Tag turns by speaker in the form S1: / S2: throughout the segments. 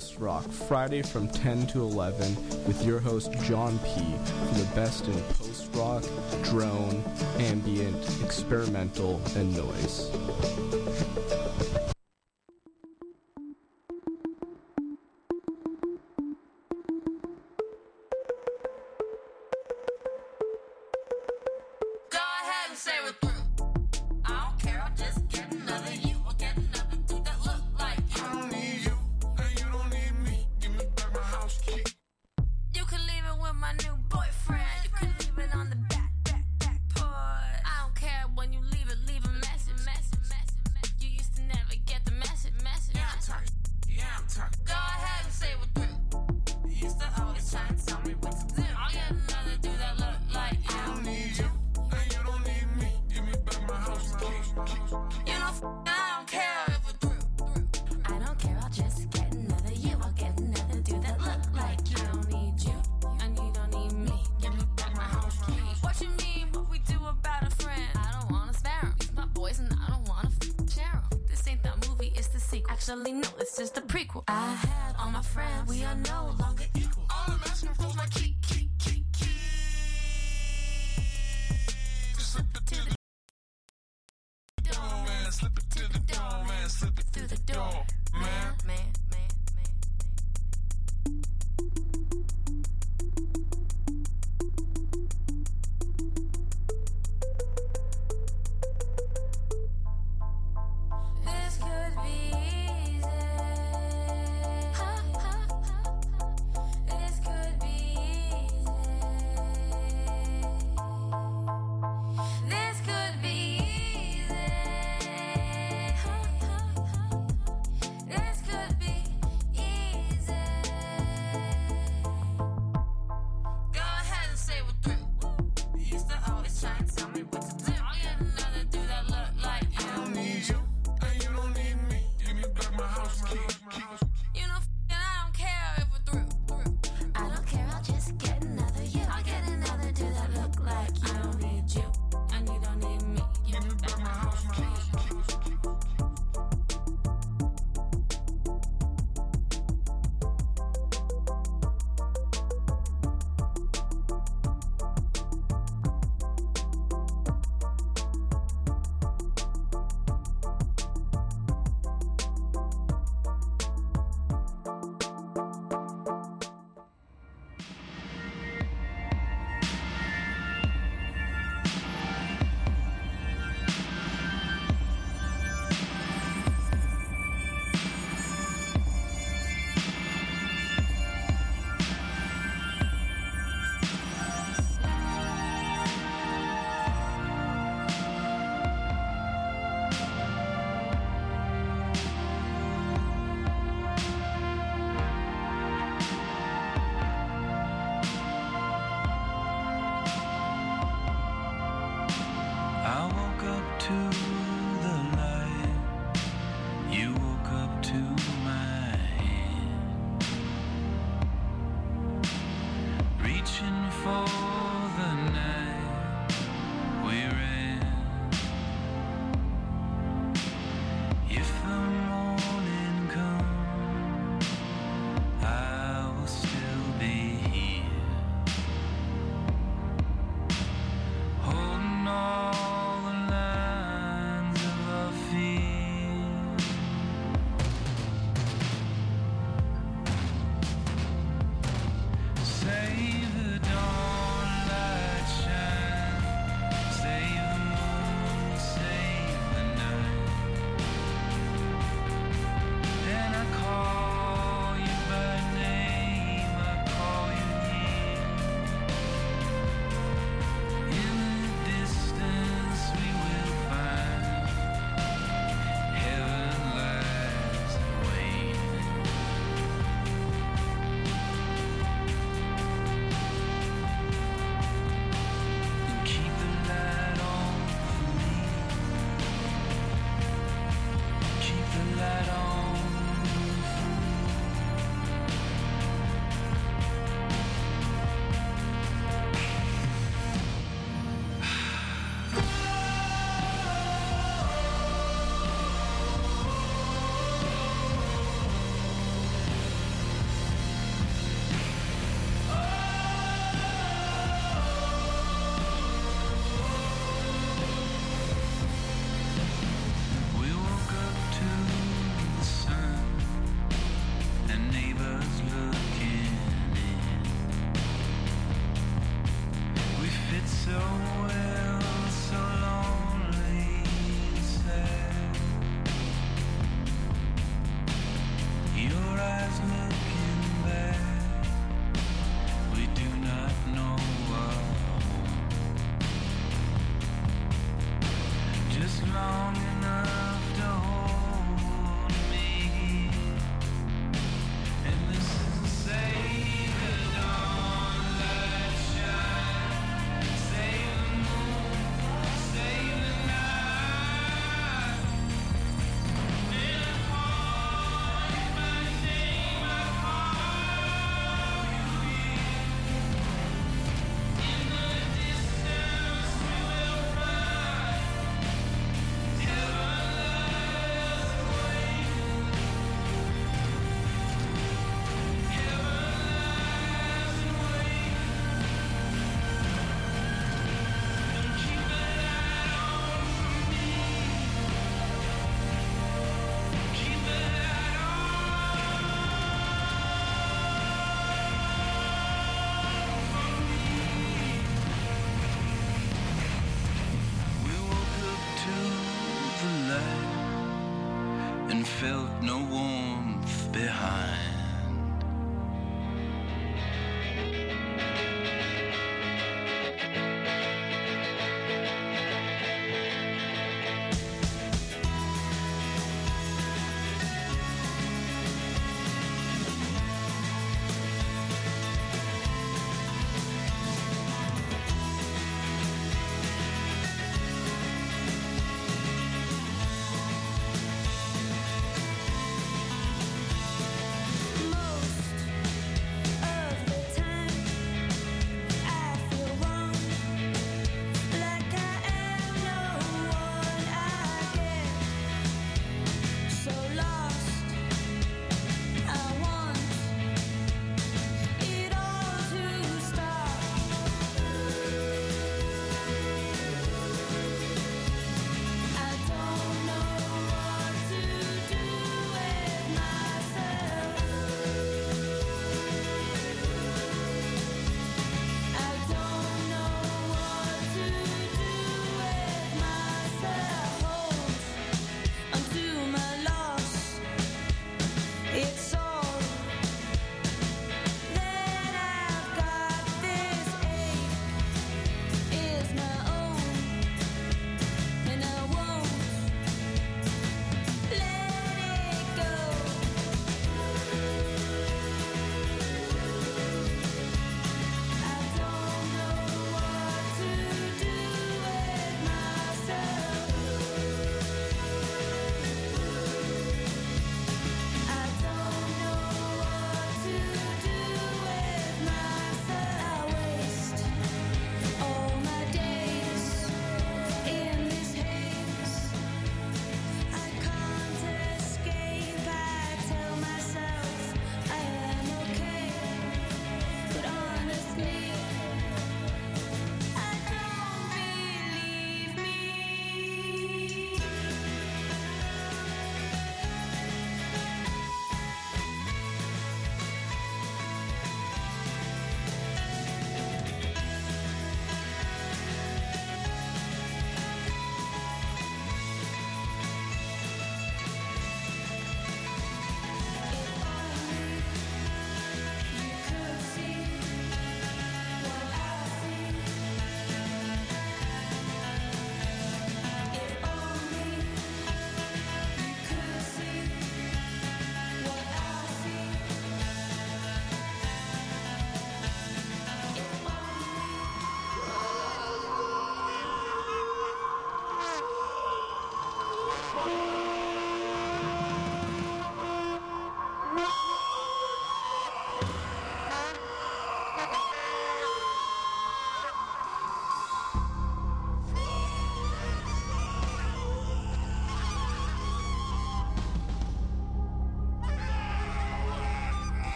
S1: Post Rock, Friday from 10 to 11, with your host John P. for the best in post rock, drone, ambient, experimental, and noise.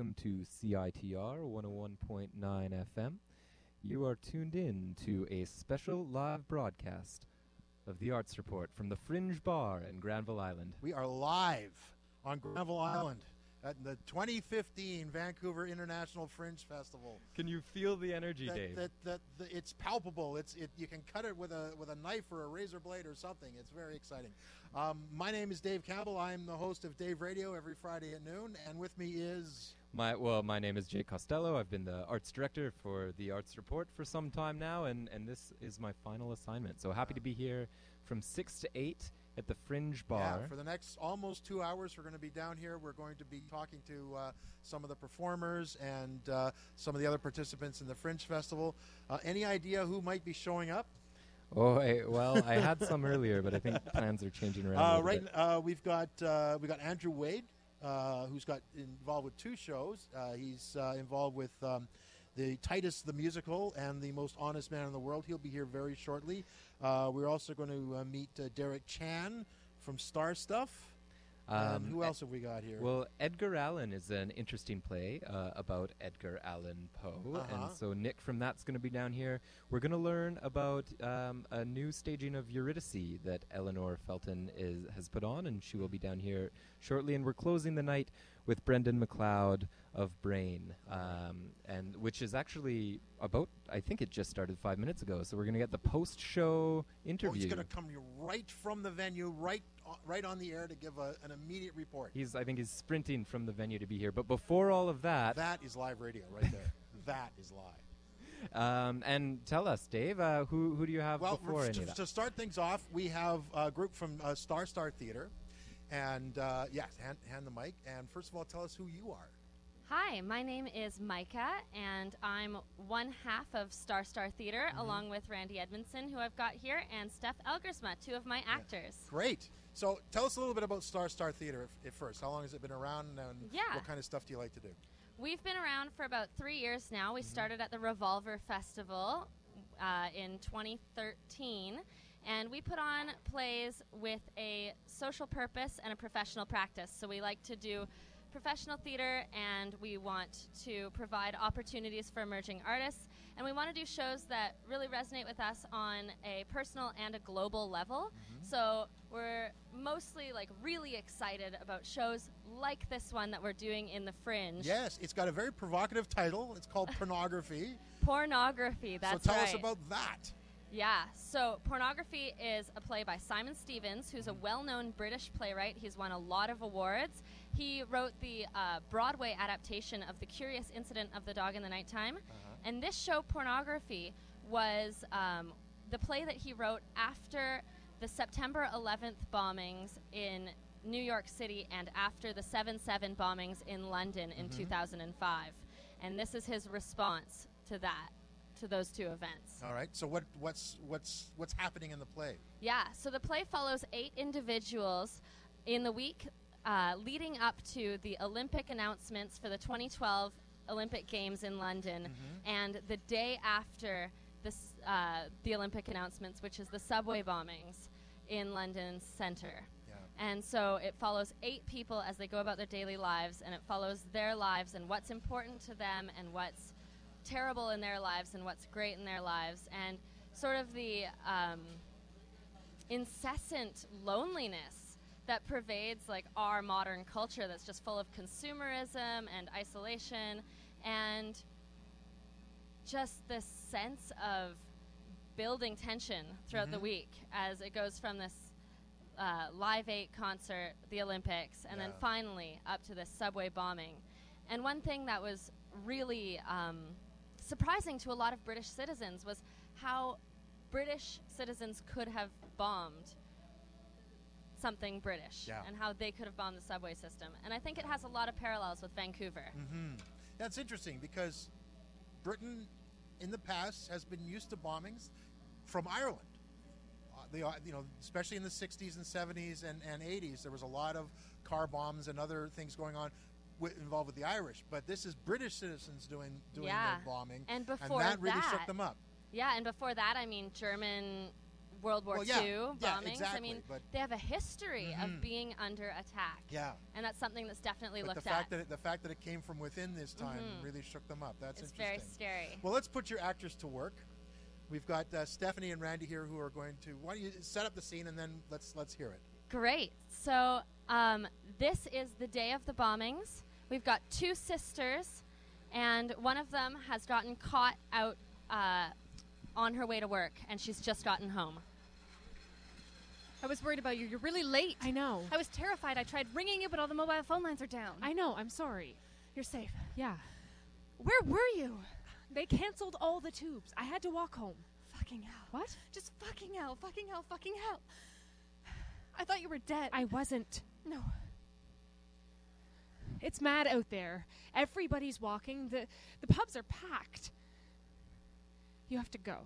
S2: Welcome to CITR 101.9 FM. You are tuned in to a special live broadcast of the Arts Report from the Fringe Bar in Granville Island.
S3: We are live on Granville Island at the 2015 Vancouver International Fringe Festival.
S2: Can you feel the energy,
S3: That,
S2: Dave?
S3: that, that, that- it's palpable. It's it, you can cut it with a with a knife or a razor blade or something. It's very exciting. Um, my name is Dave Campbell. I'm the host of Dave Radio every Friday at noon, and with me is
S2: My well, my name is Jake Costello. I've been the arts director for the Arts Report for some time now, and, and this is my final assignment. So happy to be here from six to eight at the Fringe Bar.
S3: Yeah, for the next almost two hours, we're going to be down here. We're going to be talking to uh, some of the performers and uh, some of the other participants in the Fringe Festival. Uh, any idea who might be showing up?
S2: oh, I, well, I had some earlier, but I think plans are changing around.
S3: Uh, right, uh, we've got uh, we got Andrew Wade, uh, who's got involved with two shows. Uh, he's uh, involved with um, the Titus the musical and the Most Honest Man in the World. He'll be here very shortly. Uh, we're also going to uh, meet Derek Chan from Star Stuff.
S2: Um,
S3: who else have we got here?
S2: Well, Edgar Allan is an interesting play uh, about Edgar Allan Poe,
S3: Uh-huh.
S2: and so Nick from that's going to be down here. We're going to learn about um, a new staging of Eurydice that Eleanor Felton is has put on, and she will be down here shortly. And we're closing the night with Brendan McLeod of Brain, um, and which is actually about I think it just started five minutes ago. So we're going to get the post-show
S3: Oh,
S2: interview.
S3: he's going to come right from the venue, right o- right on the air to give a, an immediate report.
S2: He's I think he's sprinting from the venue to be here. But before all of that,
S3: That is live radio right there. that is live.
S2: Um, and tell us, Dave, uh, who who do you have
S3: Well,
S2: before any
S3: to,
S2: of that?
S3: to start things off, we have a group from uh, Star Star Theater. And uh, yes, hand, hand the mic. And first of all, tell us who you are.
S4: Hi, my name is Micah, and I'm one half of Star Star Theater,
S3: Mm-hmm.
S4: along with Randy Edmondson, who I've got here, and Steph Elgersma, two of my actors.
S3: Great. So tell us a little bit about Star Star Theater if first. How long has it been around, and
S4: Yeah.
S3: what kind of stuff do you like to do?
S4: We've been around for about three years now. We started at the Revolver Festival uh, in 2013, and we put on plays with a social purpose and a professional practice. So we like to do professional theater, and we want to provide opportunities for emerging artists, and we want to do shows that really resonate with us on a personal and a global level. Mm-hmm. So we're mostly like really excited about shows like this one that we're doing in the Fringe.
S3: Yes, it's got a very provocative title. It's called Pornography.
S4: Pornography. That's
S3: so tell
S4: right.
S3: us about that.
S4: Yeah. So Pornography is a play by Simon Stephens, who's a mm-hmm. well-known British playwright. He's won a lot of awards. He wrote the uh, Broadway adaptation of The Curious Incident of the Dog in the Nighttime, and this show, Pornography, was um, the play that he wrote after the September 11th bombings in New York City and after the 7 7 bombings in London in 2005. And this is his response to that, to those two events.
S3: All right. So what what's what's what's happening in the play?
S4: Yeah, so the play follows eight individuals in the week uh, leading up to the Olympic announcements for the 2012 Olympic Games in London, and the day after this, uh, the Olympic announcements, which is the subway bombings in London Centre.
S3: Yeah.
S4: And so it follows eight people as they go about their daily lives, and it follows their lives and what's important to them and what's terrible in their lives and what's great in their lives, and sort of the um, incessant loneliness that pervades like our modern culture that's just full of consumerism and isolation and just this sense of building tension throughout the week as it goes from this uh, Live 8 concert, the Olympics, and then finally up to this subway bombing. And one thing that was really um, surprising to a lot of British citizens was how British citizens could have bombed something British
S3: Yeah.
S4: and how they could have bombed the subway system. And I think it has a lot of parallels with Vancouver.
S3: Mm-hmm. That's interesting because Britain, in the past, has been used to bombings from Ireland. Uh, the, uh, you know, especially in the 60s and 70s and, and 80s, there was a lot of car bombs and other things going on involved with the Irish. But this is British citizens doing doing
S4: Yeah.
S3: the bombing,
S4: And before
S3: that really shook them up.
S4: Yeah, and before that, I mean, German World War
S3: Well, yeah,
S4: II
S3: yeah,
S4: bombings. I mean, they have a history
S3: Mhm.
S4: of being under attack.
S3: Yeah.
S4: And that's something that's definitely
S3: But the
S4: looked
S3: fact
S4: at.
S3: that it, the fact that it came from within this time
S4: Mhm.
S3: really shook them up. That's
S4: it's
S3: interesting.
S4: very scary.
S3: Well, let's put your actors to work. We've got uh, Stephanie and Randy here who are going to. Why don't you set up the scene and then let's let's hear it.
S4: Great. So um, this is the day of the bombings. We've got two sisters, and one of them has gotten caught out uh, on her way to work, and she's just gotten home.
S5: I was worried about you. You're really late.
S6: I know.
S5: I was terrified. I tried ringing you, but all the mobile phone lines are down.
S6: I know. I'm sorry.
S5: You're safe.
S6: Yeah.
S5: Where were you?
S6: They canceled all the tubes. I had to walk home.
S5: Fucking hell.
S6: What?
S5: Just fucking hell. Fucking hell. Fucking hell. I thought you were dead.
S6: I wasn't.
S5: no.
S6: It's mad out there. Everybody's walking. The the pubs are packed. You have to go.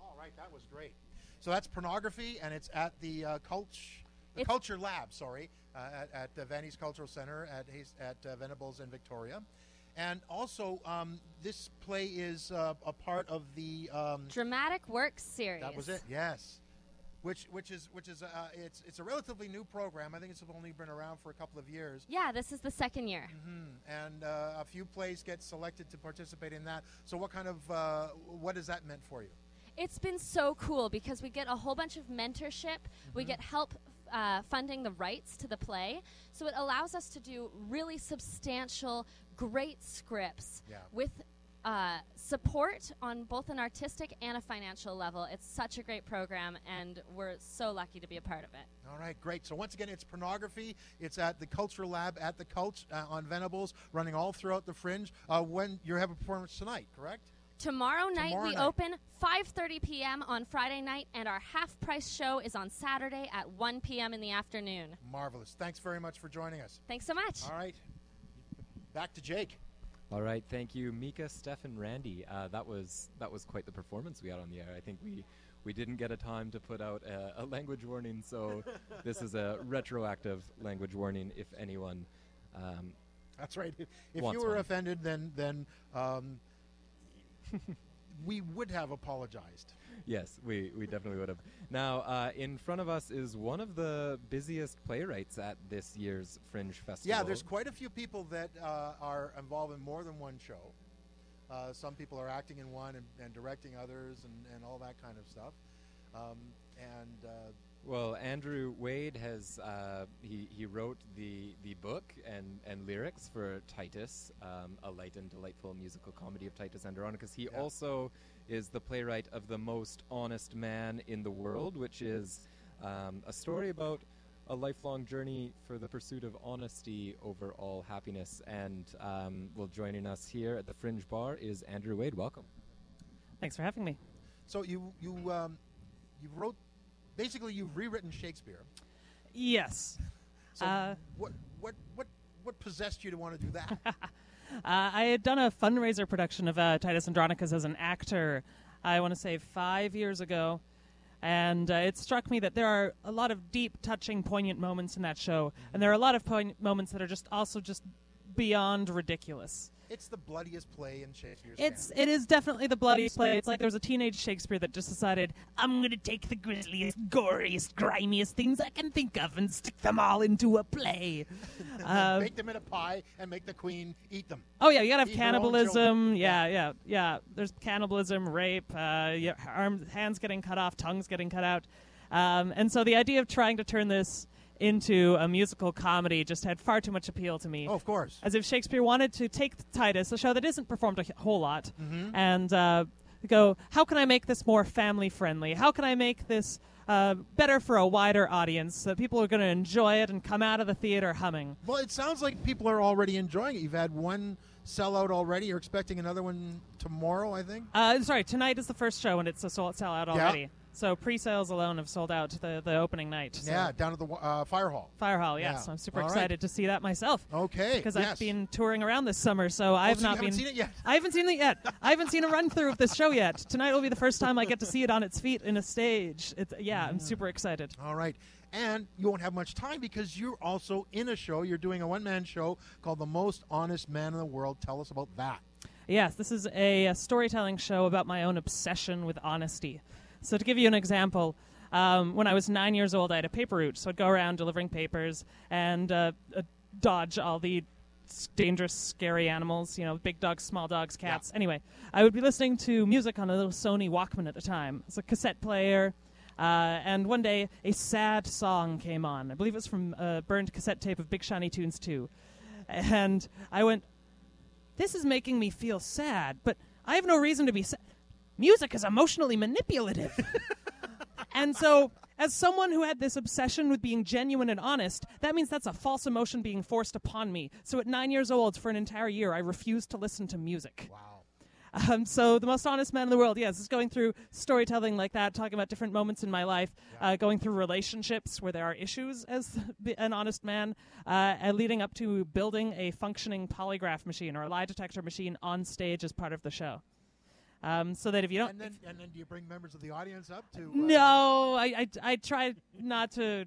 S3: All right, that was great. So that's pornography, and it's at the uh, Culture, the
S4: It's-
S3: Culture Lab. Sorry, uh, at, at the Vanny's Cultural Center at at uh, Venables in Victoria, and also um, this play is uh, a part of the. Um,
S4: Dramatic Works series.
S3: that was it. Yes. Which, which is which is uh, it's it's a relatively new program. I think it's only been around for a couple of years.
S4: Yeah, this is the second year.
S3: hmm And uh, a few plays get selected to participate in that. So, what kind of uh, what has that meant for you?
S4: It's been so cool because we get a whole bunch of mentorship.
S3: Mm-hmm.
S4: We get help uh, funding the rights to the play. So it allows us to do really substantial, great scripts
S3: Yeah.
S4: with uh, support on both an artistic and a financial level. It's such a great program, and we're so lucky to be a part of it.
S3: All right, great. So once again, it's pornography. It's at the Cultural Lab at the Cultch uh, on Venables, running all throughout the Fringe. Uh, when you have a performance tonight, correct?
S4: Tomorrow night
S3: Tomorrow
S4: we
S3: night.
S4: open 5:30 p.m. on Friday night, and our half-price show is on Saturday at 1 p.m. in the afternoon.
S3: Marvelous. Thanks very much for joining us.
S4: Thanks so much.
S3: All right, back to Jake.
S2: All right, thank you, Micah, Steph, and Randy. Uh, that was that was quite the performance we had on the air. I think we we didn't get a time to put out a, a language warning, so this is a retroactive language warning. If anyone, um,
S3: That's right. If, if you were
S2: one.
S3: offended, then then um, we would have apologized.
S2: yes, we, we definitely would have. Now, uh, in front of us is one of the busiest playwrights at this year's Fringe Festival.
S3: Yeah, there's quite a few people that uh, are involved in more than one show. Uh, some people are acting in one and, and directing others and, and all that kind of stuff. Um, and uh,
S2: Well, Andrew Wade has uh, he he wrote the the book and and lyrics for Titus, um, a light and delightful musical comedy of Titus Andronicus. He
S3: Yeah.
S2: also is the playwright of the most honest man in the world, which is um, a story about a lifelong journey for the pursuit of honesty over all happiness. And um, well, joining us here at the Fringe Bar is Andrew Wade. Welcome.
S7: Thanks for having me.
S3: so you you um, you wrote basically you've rewritten Shakespeare.
S7: Yes.
S3: So
S7: Uh,
S3: what what what what possessed you to want to do that?
S7: Uh, I had done a fundraiser production of uh, Titus Andronicus as an actor, I want to say five years ago. And uh, it struck me that there are a lot of deep, touching, poignant moments in that show. And there are a lot of poignant moments that are just also just beyond ridiculous.
S3: It's the bloodiest play in Shakespeare's.
S7: It's
S3: canon.
S7: it is definitely the bloodiest play. It's like there was a teenage Shakespeare that just decided I'm gonna take the grisliest, goriest, grimiest things I can think of and stick them all into a play. Uh,
S3: make them in a pie and make the queen eat them.
S7: oh yeah, you gotta have
S3: Eat
S7: cannibalism. Yeah, yeah, yeah. There's cannibalism, rape, uh, arms, hands getting cut off, tongues getting cut out, um, and so the idea of trying to turn this into a musical comedy just had far too much appeal to me
S3: Oh, of course.
S7: as if Shakespeare wanted to take Titus, a show that isn't performed a whole lot,
S3: Mm-hmm.
S7: and uh, go, how can I make this more family friendly? How can I make this uh, better for a wider audience so that people are going to enjoy it and come out of the theater humming?
S3: Well, it sounds like people are already enjoying it. You've had one sellout already. You're expecting another one tomorrow, I think.
S7: Uh, sorry, tonight is the first show and it's a sold sell out
S3: Yeah.
S7: So pre-sales alone have sold out the the opening night. So
S3: Yeah, down at the uh, fire hall.
S7: Fire Hall, yes.
S3: Yeah.
S7: I'm super
S3: All right.
S7: excited to see that myself.
S3: Okay,
S7: Because
S3: yes.
S7: I've been touring around this summer, so I've
S3: so
S7: not
S3: haven't
S7: been.
S3: seen it yet?
S7: I haven't seen it yet. I haven't seen a run through of this show yet. Tonight will be the first time I get to see it on its feet in a stage. It's, yeah,
S3: Mm.
S7: I'm super excited.
S3: All right. and you won't have much time because you're also in a show. You're doing a one man show called The Most Honest Man in the World. Tell us about that.
S7: Yes, this is a, a storytelling show about my own obsession with honesty. So, to give you an example, um, when I was nine years old, I had a paper route, so I'd go around delivering papers and uh, uh, dodge all the s- dangerous, scary animals, you know, big dogs, small dogs, cats. Anyway, I would be listening to music on a little Sony Walkman at the time. It's a cassette player. Uh, and one day, a sad song came on. I believe it was from a burned cassette tape of Big Shiny Tunes 2. And I went, this is making me feel sad, but I have no reason to be sad. Music is emotionally manipulative. and so, as someone who had this obsession with being genuine and honest, that means that's a false emotion being forced upon me. So, at nine years old, for an entire year, I refused to listen to music.
S3: Wow.
S7: Um, so, the most honest man in the world, yes, is going through storytelling like that, talking about different moments in my life, uh, going through relationships where there are issues as an honest man, uh, and leading up to building a functioning polygraph machine or a lie detector machine on stage as part of the show. Um, so that if you don't,
S3: And then, and then do you bring members of the audience up to? uh,
S7: no, I, I, I try not to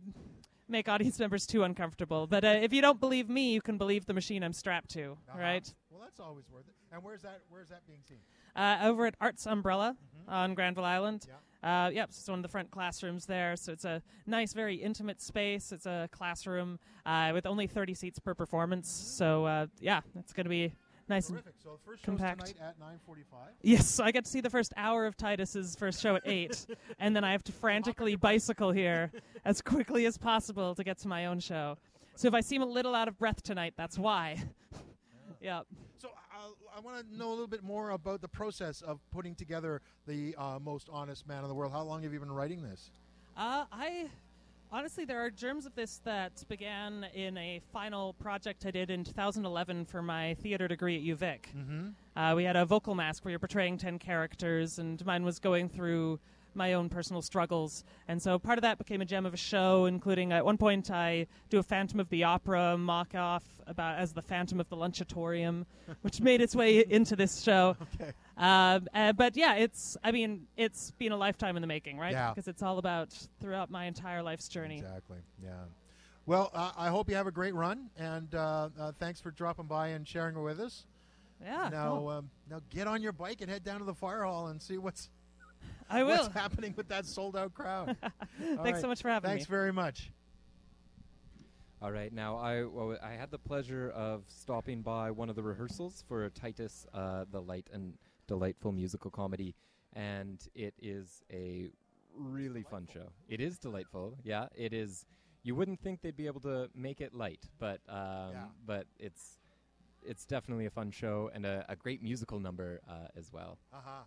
S7: make audience members too uncomfortable. But uh, if you don't believe me, you can believe the machine I'm strapped to,
S3: uh-huh.
S7: right?
S3: Well, that's always worth it. And where's that? Where's that being seen?
S7: Uh, over at Arts Umbrella on Granville Island.
S3: Yeah.
S7: Uh, yep, so it's one of the front classrooms there. So it's a nice, very intimate space. It's a classroom uh, with only 30 seats per performance. So uh, yeah, it's going to be nice and
S3: So first
S7: compact.
S3: tonight at 9:45.
S7: Yes, so I get to see the first hour of Titus's first show at eight, and then I have to frantically bicycle here as quickly as possible to get to my own show. So if I seem a little out of breath tonight, that's why. yep.
S3: So uh, I want to know a little bit more about the process of putting together the uh, most honest man in the world. How long have you been writing this?
S7: Uh, I honestly, there are germs of this that began in a final project I did in 2011 for my theater degree at UVic.
S3: Mm-hmm.
S7: Uh, we had a vocal mask where you're portraying 10 characters, and mine was going through my own personal struggles. And so part of that became a gem of a show, including at one point I do a Phantom of the Opera mock off about as the Phantom of the Lunchatorium, which made its way into this show.
S3: Okay.
S7: Uh, uh, but yeah, it's, I mean, it's been a lifetime in the making, right?
S3: Yeah.
S7: Because it's all about throughout my entire life's journey.
S3: Exactly. Yeah. Well, uh, I hope you have a great run, and uh, uh, thanks for dropping by and sharing it with us.
S7: Yeah.
S3: now,
S7: cool.
S3: um, now get on your bike and head down to the fire hall and see what's
S7: I will.
S3: what's happening with that sold out crowd.
S7: Thanks
S3: right.
S7: so much for having
S3: Thanks
S7: me.
S3: Thanks very much.
S2: All right, now I well, I had the pleasure of stopping by one of the rehearsals for Titus, uh, the light and delightful musical comedy, and it is a really fun show. It is delightful, yeah. It is. You wouldn't think they'd be able to make it light, but um,
S3: Yeah.
S2: but it's it's definitely a fun show and a, a great musical number uh, as well.
S3: Uh huh.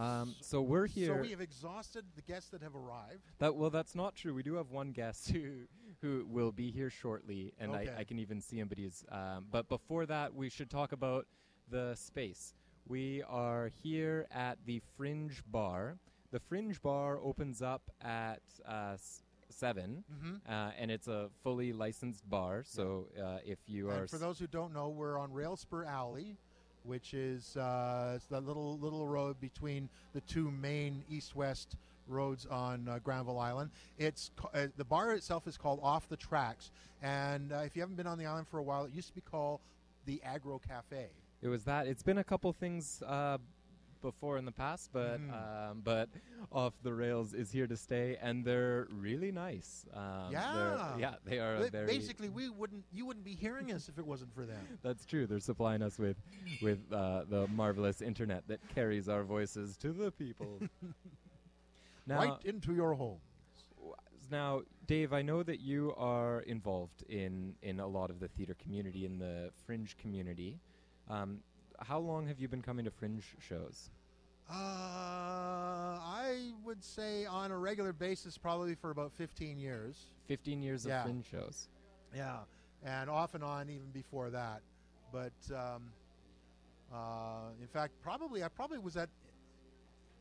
S2: Um, so we're here.
S3: So we have exhausted the guests that have arrived.
S2: That well, that's not true. We do have one guest who who will be here shortly, and
S3: Okay.
S2: I, I can even see him. But he's. Um, but before that, we should talk about the space. We are here at the Fringe Bar. The Fringe Bar opens up at uh, s- 7
S3: Mhm.
S2: uh, and it's a fully licensed bar. So uh, if you are
S3: And for those who don't know, we're on Railspur Alley, which is uh, it's that little little road between the two main east-west roads on uh, Granville Island. It's uh, the bar itself is called Off the Tracks, and uh, if you haven't been on the island for a while, it used to be called the Agro Cafe.
S2: It was that. It's been a couple things uh, before in the past, but
S3: Mhm.
S2: um, but off the rails is here to stay, and they're really nice. Um,
S3: Yeah.
S2: yeah, they are very.
S3: Basically, we wouldn't you wouldn't be hearing us if it wasn't for them.
S2: That's true. They're supplying us with with uh, the marvelous internet that carries our voices to the people. now,
S3: right into your home.
S2: now, Dave, I know that you are involved in in a lot of the theater community, in the fringe community. Um, how long have you been coming to fringe shows?
S3: Uh, I would say on a regular basis, probably for about 15 years.
S2: 15 years
S3: Yeah.
S2: of fringe shows.
S3: Yeah, and off and on even before that. But um, uh, in fact, probably I probably was at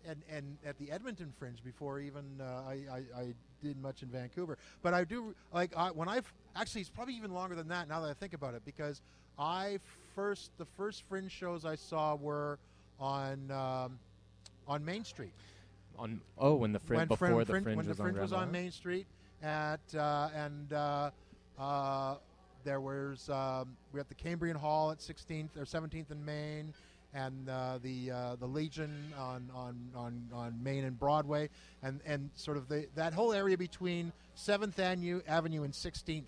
S3: and and at the Edmonton Fringe before even uh, I, I I did much in Vancouver. But I do like I, when I've actually it's probably even longer than that now that I think about it because I first the first Fringe shows I saw were on um, on Main Street.
S2: On oh, when the Fringe
S3: when
S2: before
S3: Frin-
S2: the
S3: Fringe-
S2: fringe
S3: when
S2: was
S3: the fringe
S2: on
S3: was on Main Street at uh, and uh, uh, there was um, we at the Cambrian Hall at 16th or 17th and Main, and uh, the uh, the Legion on, on on on Main and Broadway, and and sort of the that whole area between 7th Avenue Avenue and 16th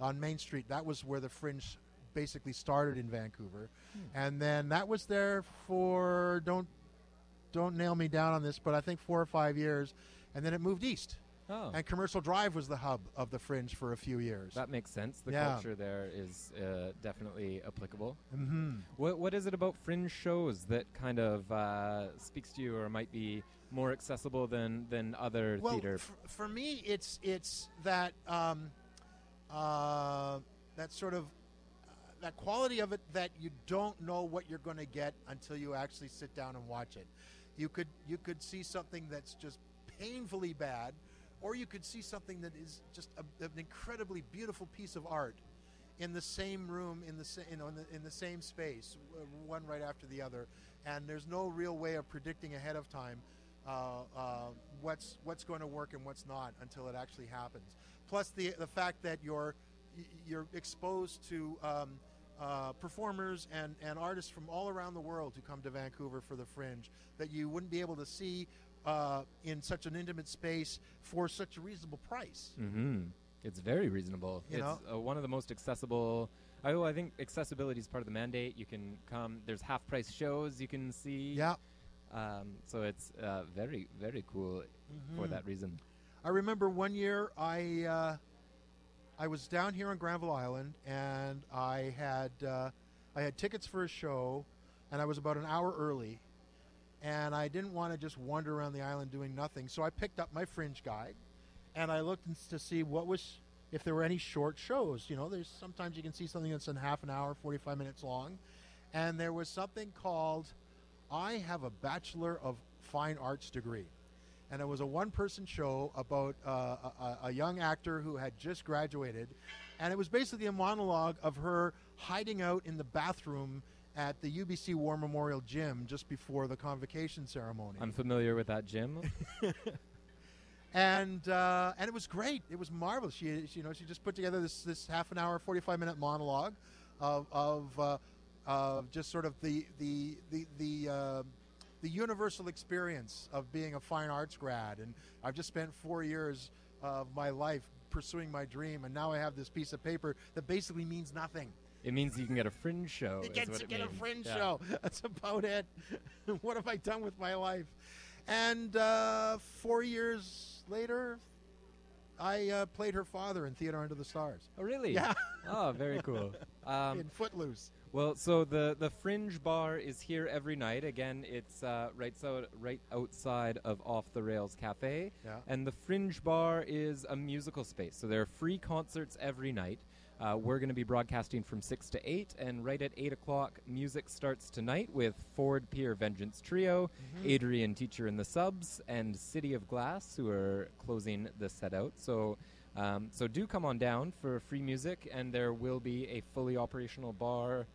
S3: on Main Street. That was where the Fringe basically started in Vancouver, and then that was there for don't don't nail me down on this, but I think four or five years, and then it moved east.
S2: Oh.
S3: And Commercial Drive was the hub of the Fringe for a few years.
S2: That makes sense. The
S3: Yeah.
S2: culture there is uh, definitely applicable.
S3: Mhm.
S2: What What is it about fringe shows that kind of uh, speaks to you, or might be more accessible than than other
S3: well,
S2: theater?
S3: f- for me, it's it's that um, uh, that sort of that quality of it that you don't know what you're going to get until you actually sit down and watch it. You could you could see something that's just painfully bad, or you could see something that is just a, an incredibly beautiful piece of art in the same room in the in the, in the same space, one right after the other, and there's no real way of predicting ahead of time uh, uh, what's what's going to work and what's not until it actually happens. Plus the the fact that you're you're exposed to um, uh, performers and, and artists from all around the world who come to Vancouver for the Fringe that you wouldn't be able to see uh, in such an intimate space for such a reasonable price.
S2: Mm-hmm. It's very reasonable.
S3: You
S2: it's uh, one of the most accessible. I, well, I think accessibility is part of the mandate. You can come. There's half price shows you can see.
S3: Yeah.
S2: Um, so it's uh, very very cool for
S3: Mhm.
S2: that reason.
S3: I remember one year I uh, I was down here on Granville Island and I had uh, I had tickets for a show and I was about an hour early and I didn't want to just wander around the island doing nothing. So I picked up my fringe guide and I looked to see what was if there were any short shows. You know there's sometimes you can see something that's in half an hour 45 minutes long. And there was something called I have a bachelor of fine arts degree and it was a one-person show about uh, a, a- young actor who had just graduated, and it was basically a monologue of her hiding out in the bathroom at the UBC War Memorial Gym just before the convocation ceremony.
S2: I'm familiar with that gym.
S3: and uh, and it was great. It was marvelous. She, she you know she just put together this this half an hour, forty five minute monologue of of uh, of just sort of the the the the. The universal experience of being a fine arts grad, and I've just spent four years of my life pursuing my dream, and now I have this piece of paper that basically means nothing.
S2: it means you can get a fringe show.
S3: It gets to get a fringe
S2: Yeah.
S3: show. That's about it. what have I done with my life? And uh, four years later, I uh, played her father in Theater Under the Stars.
S2: Oh, really?
S3: Yeah.
S2: oh, very cool. Um,
S3: in Footloose.
S2: Well, so the the Fringe Bar is here every night. Again, it's uh, right so right outside of Off the Rails Cafe.
S3: Yeah.
S2: And the Fringe Bar is a musical space, so there are free concerts every night. Uh, we're going to be broadcasting from six to eight, and right at eight o'clock, music starts tonight with Ford Pier Vengeance Trio,
S3: Mhm.
S2: Adrian Teacher and the Subs, and City of Glass, who are closing the set out. So. Um, so do come on down for free music, and there will be a fully operational bar.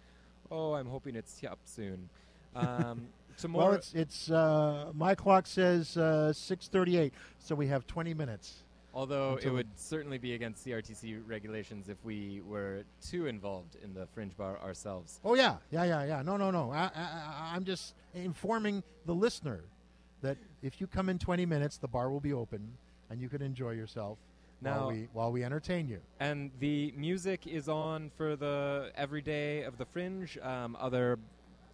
S2: Oh, I'm hoping it's up soon. Um, tomorrow,
S3: Well, it's it's uh, my clock says uh, six thirty-eight, so we have twenty minutes.
S2: Although it would certainly be against CRTC regulations if we were too involved in the fringe bar ourselves.
S3: Oh yeah, yeah, yeah, yeah. No, no, no. I, I, I'm just informing the listener that if you come in 20 minutes, the bar will be open and you can enjoy yourself
S2: Now-
S3: while we while we entertain you.
S2: And the music is on for the every day of the Fringe. Um, other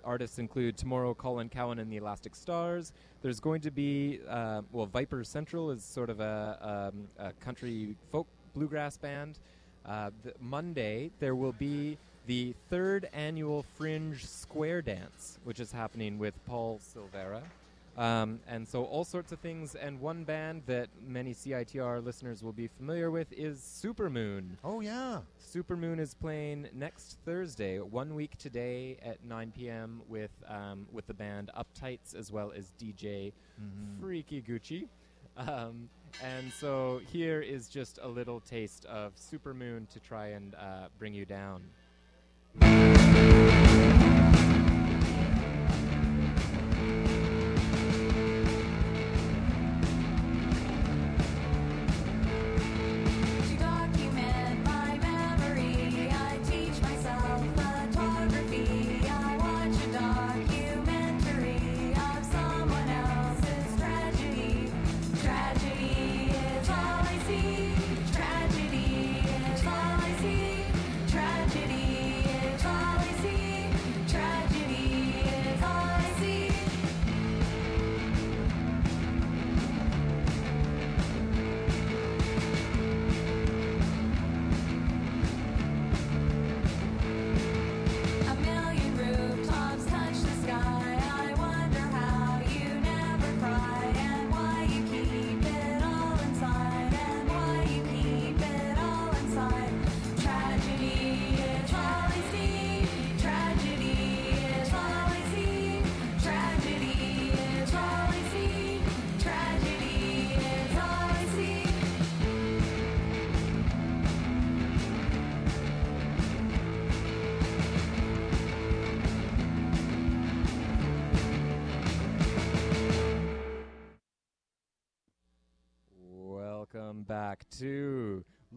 S2: artists include tomorrow Colin Cowan and the Elastic Stars. There's going to be uh, well, Viper Central is sort of a, um, a country folk bluegrass band. Uh, Monday there will be the third annual Fringe Square Dance, which is happening with Paul Silvera. Um, and so all sorts of things. And one band that many CITR listeners will be familiar with is Supermoon.
S3: Oh yeah.
S2: Supermoon is playing next Thursday, one week today at 9 p.m. with um, with the band Uptights as well as DJ
S3: Mhm.
S2: Freaky Gucci. Um, and so here is just a little taste of Supermoon to try and uh, bring you down.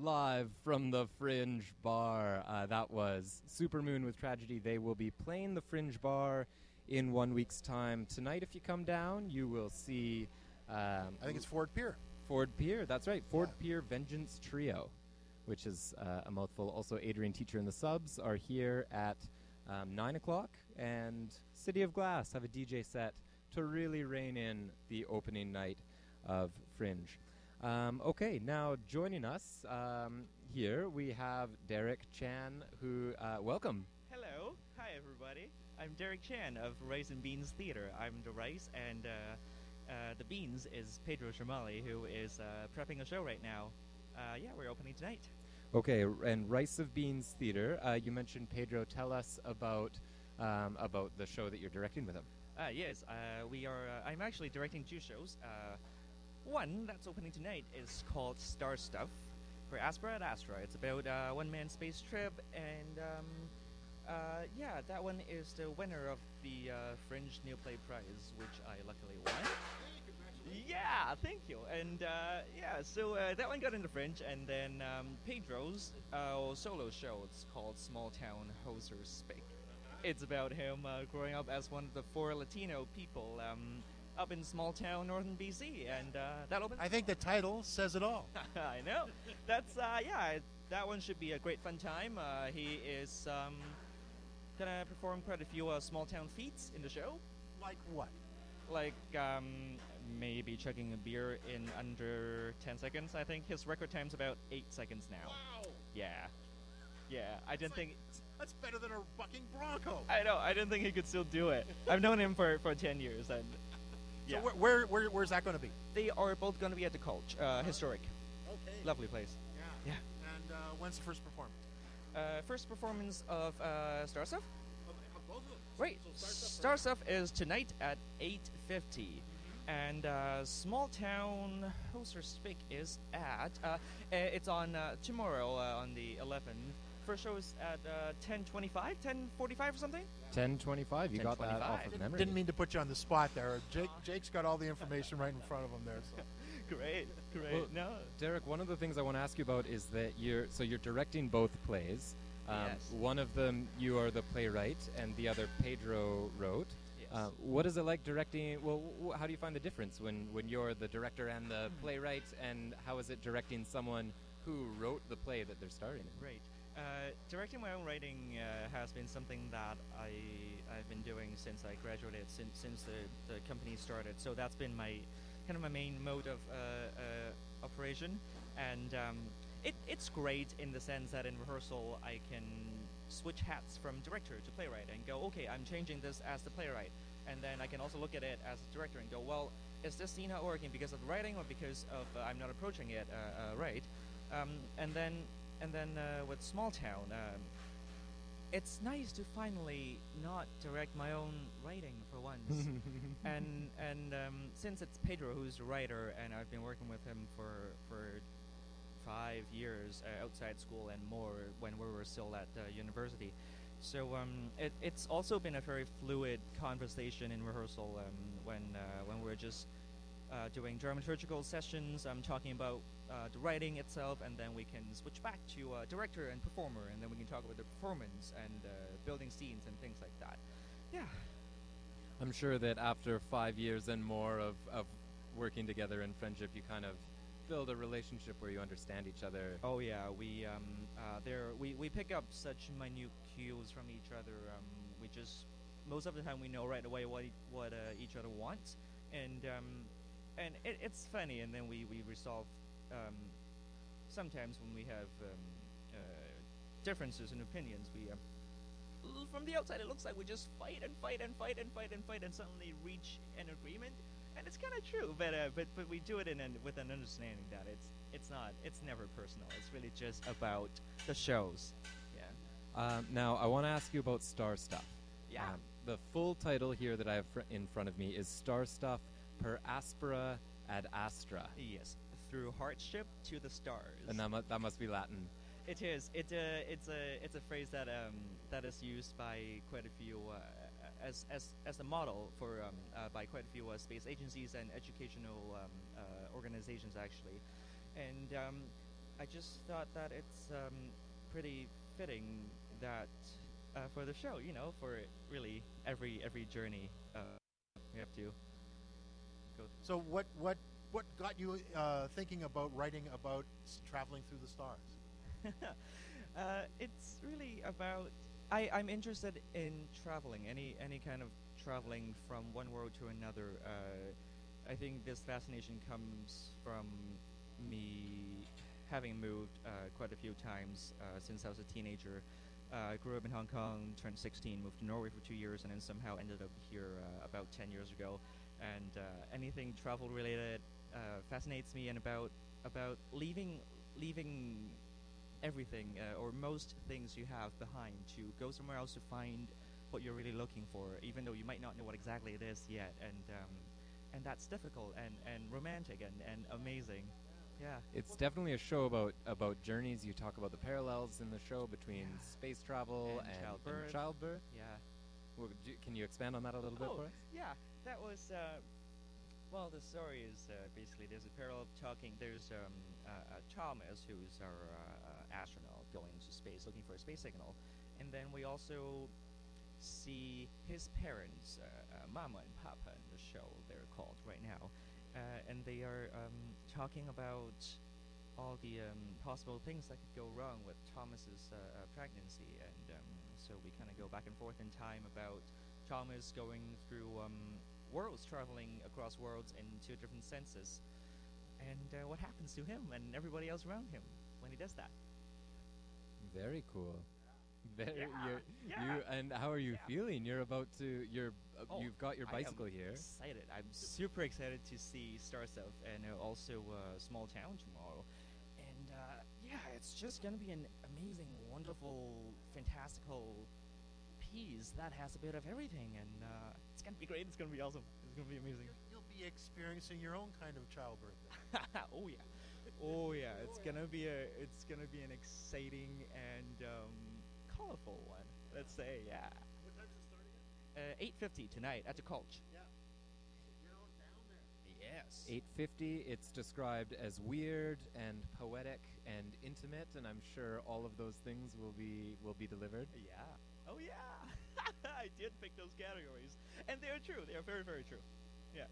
S2: Live from the Fringe Bar. Uh, that was Supermoon with Tragedy. They will be playing the Fringe Bar in one week's time. Tonight, if you come down, you will see. Um,
S3: I think it's Ford Pier.
S2: Ford Pier, that's right. Ford Pier Vengeance Trio, which is uh, a mouthful. Also, Adrian Teacher and the Subs are here at um, 9 o'clock, and City of Glass have a DJ set to really rein in the opening night of Fringe. Um, okay, now joining us um, here we have Derek Chan, who, uh, welcome.
S8: Hello. Hi, everybody. I'm Derek Chan of Rice and Beans Theater. I'm the rice, and uh, uh, the beans is Pedro Shamali, who is uh, prepping a show right now. Uh, yeah, we're opening tonight.
S2: Okay, and Rice of Beans Theater. Uh, you mentioned Pedro. Tell us about um, about the show that you're directing with him.
S8: Uh, yes, uh, we are. Uh, I'm actually directing two shows. Uh, one that's opening tonight is called Star Stuff Per Aspera ad Astra. It's about a one-man space trip, and um, uh, yeah, that one is the winner of the uh, Fringe New Play Prize, which I luckily won. Yeah, thank you. And uh, yeah, so uh, that one got into Fringe, and then um, Pedro's uh, solo show. It's called Small Town Hoser Speak. It's about him uh, growing up as one of the four Latino people um, up in small town northern BC, and uh, that opens.
S3: I think the title says it all.
S8: I know. That's uh, yeah. That one should be a great fun time. Uh, he is um, gonna perform quite a few uh, small town feats in the show.
S3: Like what?
S8: Like um, maybe chugging a beer in under ten seconds. I think his record time's about eight seconds now.
S3: Wow.
S8: Yeah, yeah. I didn't think.
S3: That's better than a fucking bronco.
S8: I know. I didn't think he could still do it. I've known him for, for ten years, and
S3: So where, where, where where's that going to be?
S8: they are both going to be at the Cultch, uh, historic,
S3: Okay.
S8: lovely place.
S3: Yeah.
S8: Yeah.
S3: And uh, when's the first performance?
S8: Uh, first performance of uh, Star Stuff.
S3: both of them.
S8: Right. Star Stuff is tonight at 8:50, and uh, Small Town Hoser Speak is at. Uh, uh, it's on uh, tomorrow uh, on the 11th. First show was at uh, 10:25, 10:45 or something.
S2: 1025. You got that off
S8: 10:25.
S2: of memory.
S3: Didn't mean to put you on the spot there. Jake, Jake's got all the information right in front of him there. So.
S8: Great, great.
S2: Well,
S8: no.
S2: Derek, one of the things I want to ask you about is that you're so you're directing both plays. Um,
S8: Yes.
S2: One of them you are the playwright, and the other Pedro wrote.
S8: Yes.
S2: Uh, what is it like directing? Well, wh- how do you find the difference when, when you're the director and the
S8: Hmm.
S2: playwright, and how is it directing someone who wrote the play that they're starring in?
S8: Right. Uh, directing my own writing uh, has been something that I I've been doing since I graduated, since since the, the company started. So that's been my kind of my main mode of uh, uh, operation, and um, it, it's great in the sense that in rehearsal I can switch hats from director to playwright and go, okay, I'm changing this as the playwright, and then I can also look at it as a director and go, well, is this scene not working because of writing or because of uh, I'm not approaching it right? Um, and then and then uh, with Small Town, um, it's nice to finally not direct my own writing for once. and and um, since it's Pedro who's the writer, and I've been working with him for for five years uh, outside school and more when we were still at uh, university. So um, it, it's also been a very fluid conversation in rehearsal um, when uh, when we're just uh, doing dramaturgical sessions. I'm talking about uh, the writing itself, and then we can switch back to uh, director and performer, and then we can talk about the performance and uh, building scenes and things like that. Yeah.
S2: I'm sure that after five years and more of, of working together in friendship, you kind of build a relationship where you understand each other.
S8: Oh yeah, we um, uh, there we, we pick up such minute cues from each other. Um, we just most of the time we know right away what e- what uh, each other wants, and um, and it, it's funny. And then we we resolve um, sometimes when we have um, uh, differences in opinions. We um, from the outside it looks like we just fight and fight and fight and fight and fight and suddenly reach an agreement. And it's kind of true, but uh, but but we do it in an, with an understanding that it's it's not it's never personal. It's really just about the shows. Yeah.
S2: Um, now, I want to ask you about Star Stuff.
S8: Yeah.
S2: Um, the full title here that I have fr- in front of me is Star Stuff per aspera ad astra.
S8: Yes. Through hardship to the stars.
S2: And that, mu- that must be Latin.
S8: It is. It uh, it's a it's a phrase that um, that is used by quite a few uh, as as as a model for um, uh, by quite a few uh, space agencies and educational um, uh, organizations actually, and um, I just thought that it's um, pretty fitting that uh, for the show, you know, for really every every journey uh, we have to
S3: So what what what got you uh, thinking about writing about s- traveling through the stars?
S8: uh, it's really about I, I'm interested in traveling, any any kind of traveling from one world to another. Uh, I think this fascination comes from me having moved uh, quite a few times uh, since I was a teenager. Uh, I grew up in Hong Kong, turned 16, moved to Norway for two years, and then somehow ended up here uh, about 10 years ago. And uh, anything travel related uh, fascinates me, and about about leaving leaving everything uh, or most things you have behind to go somewhere else to find what you're really looking for, even though you might not know what exactly it is yet. And um, and that's difficult and, and romantic and, and amazing. Yeah.
S2: It's definitely a show about about journeys. You talk about the parallels in the show between
S8: Yeah.
S2: space travel
S8: And
S2: and,
S8: childbirth.
S2: and childbirth.
S8: Yeah.
S2: Well, can you expand on that a little bit
S8: oh,
S2: for us?
S8: yeah. That was. Uh, well, the story is uh, basically there's a parallel talking. There's um, uh, uh, Chalmers, who's our astronaut going to space looking for a space signal, and then we also see his parents, uh, uh, Mama and Papa, in the show. They're called right now, uh, and they are um, talking about all the um, possible things that could go wrong with Thomas's uh, uh, pregnancy, and um, so we kind of go back and forth in time about Thomas going through um, worlds, traveling across worlds in two different senses, and uh, what happens to him and everybody else around him when he does that.
S2: Very cool. Very,
S8: Yeah,
S2: you're,
S8: yeah,
S2: you and how are you
S8: yeah.
S2: feeling? You're about to. You're. Uh,
S8: Oh,
S2: you've got your bicycle here.
S8: Excited! I'm super excited to see Star Stuff and uh, also uh, Small Town tomorrow, it's just gonna be an amazing, wonderful, fantastical piece that has a bit of everything, and uh, it's gonna be great. It's gonna be awesome. It's gonna be amazing.
S3: You'll be experiencing your own kind of childbirth.
S8: oh yeah, oh yeah. It's gonna be a. It's gonna be an exciting and um, colorful one. Let's say, yeah.
S3: What time's it starting at?
S8: Uh, 8:50 tonight at the Cultch.
S3: Yeah. Get on down there.
S8: Yes.
S2: 850. It's described as weird and poetic and intimate, and I'm sure all of those things will be will be delivered.
S8: Yeah. Oh yeah. I did pick those categories, and they're true. They are very, very true. Yeah.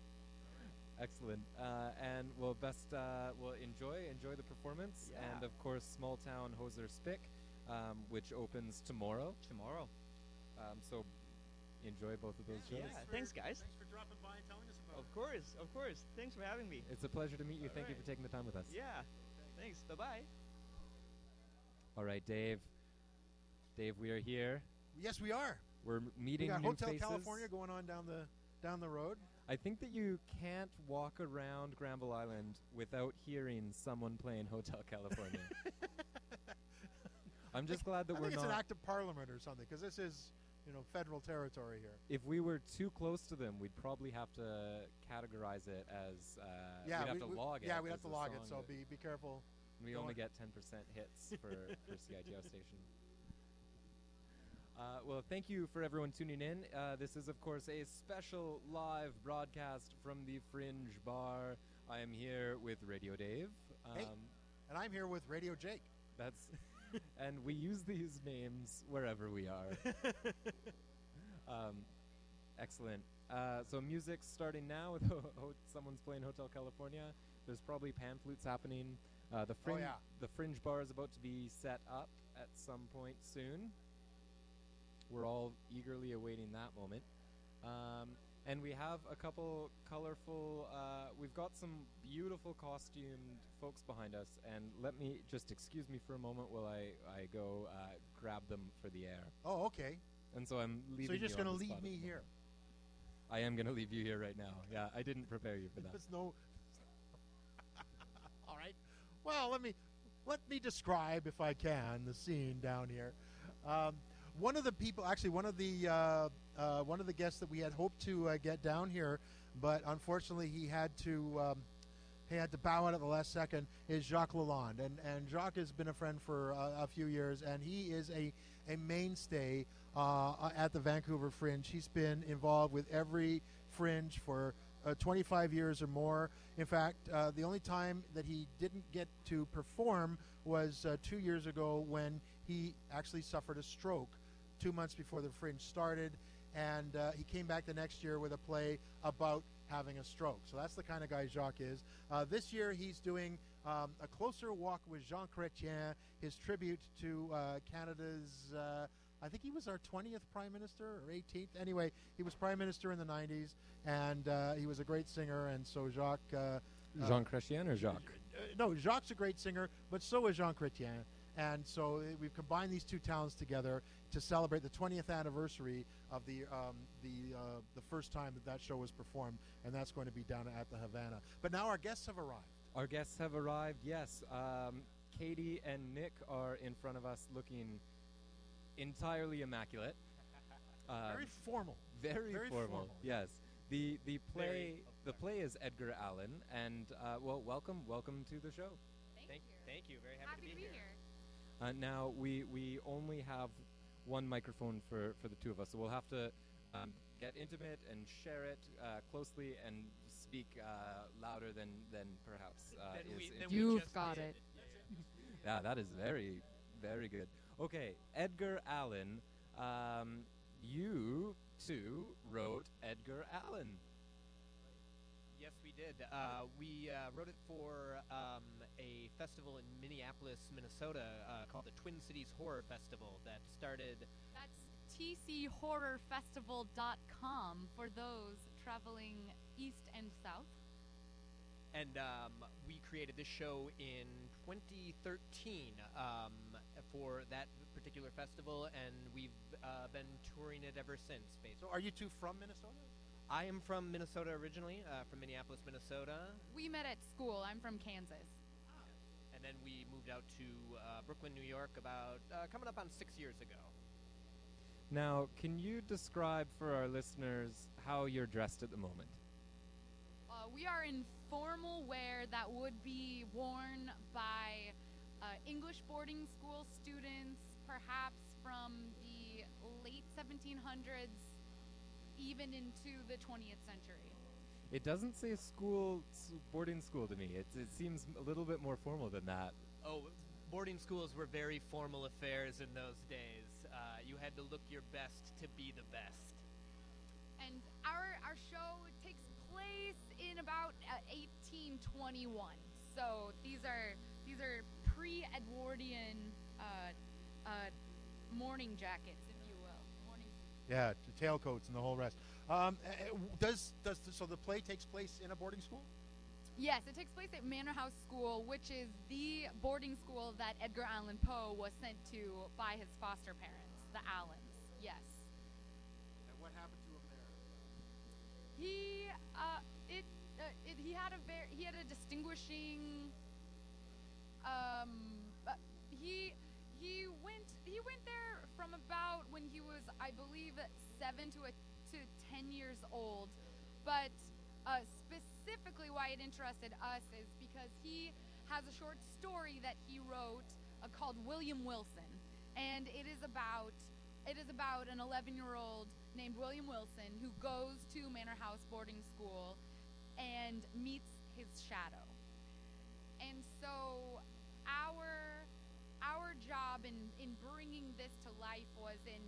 S2: Excellent. Uh, and well, best uh, well enjoy enjoy the performance,
S8: Yeah.
S2: and of course, Small Town Hoser Speak, um, which opens tomorrow.
S8: Tomorrow.
S2: Um, so enjoy both of those
S8: Yeah.
S2: shows.
S8: Thanks, guys.
S3: Thanks for dropping by and telling us about
S8: Of course, of course. Thanks for having me.
S2: It's a pleasure to meet you.
S8: All
S2: Thank you for taking the time with us.
S8: Yeah. Thanks. Bye bye.
S2: All right, Dave. Dave, we are here.
S3: Yes, we are.
S2: We're m-
S3: We
S2: meeting
S3: got
S2: new
S3: Hotel
S2: faces.
S3: California going on down the down the road.
S2: I think that you can't walk around Granville Island without hearing someone playing Hotel California. I'm just glad that
S3: I
S2: we're
S3: think it's
S2: not.
S3: an act of parliament or something because this is you know federal territory here.
S2: if we were too close to them, we'd probably have to categorize it as. Uh,
S3: yeah,
S2: we'd have
S3: we-
S2: to
S3: we-
S2: log it.
S3: Yeah, we'd have to log it. So be be careful.
S2: We
S3: Don't
S2: only get 10% hits for, for CITR station. Uh, well, thank you for everyone tuning in. Uh, this is, of course, a special live broadcast from the Fringe Bar. I am here with Radio Dave. Um,
S3: Hey. And I'm here with Radio Jake.
S2: That's, and we use these names wherever we are. um, excellent. Uh, so music's starting now. With ho- ho- someone's playing Hotel California. There's probably pan flutes happening. Uh, the fringe,
S3: yeah.
S2: the fringe bar is about to be set up at some point soon. We're all eagerly awaiting that moment. Um, and we have a couple colorful. Uh, we've got some beautiful costumed folks behind us. And let me just excuse me for a moment while I I go uh, grab them for the air.
S3: Oh, okay.
S2: And so I'm leaving.
S3: so you're just
S2: going
S3: gonna
S2: to
S3: leave me here.
S2: I am going to leave you here right now. Yeah, I didn't prepare you for that.
S3: There's no. All right. Well, let me let me describe, if I can, the scene down here. Um, one of the people, actually, one of the uh, uh, one of the guests that we had hoped to uh, get down here, but unfortunately he had to um, he had to bow out at the last second. Is Jacques Lalonde, and and Jacques has been a friend for a few years, and he is a a mainstay uh, at the Vancouver Fringe. He's been involved with every fringe for uh, 25 years or more. In fact, uh, the only time that he didn't get to perform was two years ago when he actually suffered a stroke two months before the Fringe started, and uh, he came back the next year with a play about having a stroke. So that's the kind of guy Jacques is. Uh, this year he's doing um, a closer walk with Jean Chrétien, his tribute to uh, Canada's. Uh, I think he was our 20th prime minister or 18th. Anyway, he was prime minister in the 90s, and uh, he was a great singer. And so Jacques. Uh, uh,
S2: Jean Chrétien or Jacques?
S3: uh, no, Jacques' is a great singer, but so is Jean Chrétien. And so uh, we've combined these two towns together to celebrate the 20th anniversary of the um, the uh, the first time that that show was performed, and that's going to be down at the Havana. But now our guests have arrived.
S2: Our guests have arrived. Yes, um, Katie and Nick are in front of us, looking entirely immaculate. Um,
S3: Very formal.
S2: Very,
S3: Very
S2: formal.
S3: formal.
S2: Yes. The the play
S8: Very
S2: the play is Edgar Allan, and uh, well, welcome welcome to the show.
S8: Thank, thank you. Thank you. Very happy,
S5: Happy
S8: to be, here.
S2: Uh, now we we only have one microphone for for the two of us, so we'll have to um, get intimate and share it uh, closely and speak uh, louder than than perhaps uh, is
S8: we-
S2: in-
S8: then we
S6: You've got
S8: did.
S6: it.
S2: Yeah, that is very, very good. Okay, Edgar Allan. Um, you too wrote Edgar Allan.
S9: Yes, we did. Uh, we uh, wrote it for um, a festival in Minneapolis, Minnesota, uh, called the Twin Cities Horror Festival that started.
S5: That's tchorrorfestival.com for those traveling east and south.
S9: And um, we created this show in 2013 um, for that particular festival, and we've uh, been touring it ever since. Basically.
S3: So are you two from Minnesota?
S9: I am from Minnesota originally, uh, from Minneapolis, Minnesota,
S5: We met at school. I'm from Kansas.
S9: and then we moved out to uh, Brooklyn, New York, about uh, coming up on six years ago.
S2: Now, can you describe for our listeners how you're dressed at the moment?
S5: Uh, we are in formal wear that would be worn by uh, English boarding school students, perhaps from the late 1700s, even into the 20th century.
S2: It doesn't say school, boarding school to me. It, it seems a little bit more formal than that.
S9: Oh, boarding schools were very formal affairs in those days. Uh, you had to look your best to be the best.
S5: And our our show takes place in about uh, 1821. So these are these are pre-Edwardian uh, uh, morning jackets, if you will. Morning.
S3: Yeah, the tailcoats and the whole rest. Um, uh, uh, does does the, so the play takes place in a boarding school?
S5: Yes, it takes place at Manor House School, which is the boarding school that Edgar Allan Poe was sent to by his foster parents, the Allens. Yes.
S3: And what happened to him there?
S5: He uh, it, uh, it he had a very he had a distinguishing um uh, he he went he went there from about when he was I believe seven to a to ten years old, but uh, specifically why it interested us is because he has a short story that he wrote uh, called William Wilson, and it is about it is about an 11 year old named William Wilson who goes to Manor House boarding school and meets his shadow. And so our our job in, in bringing this to life was in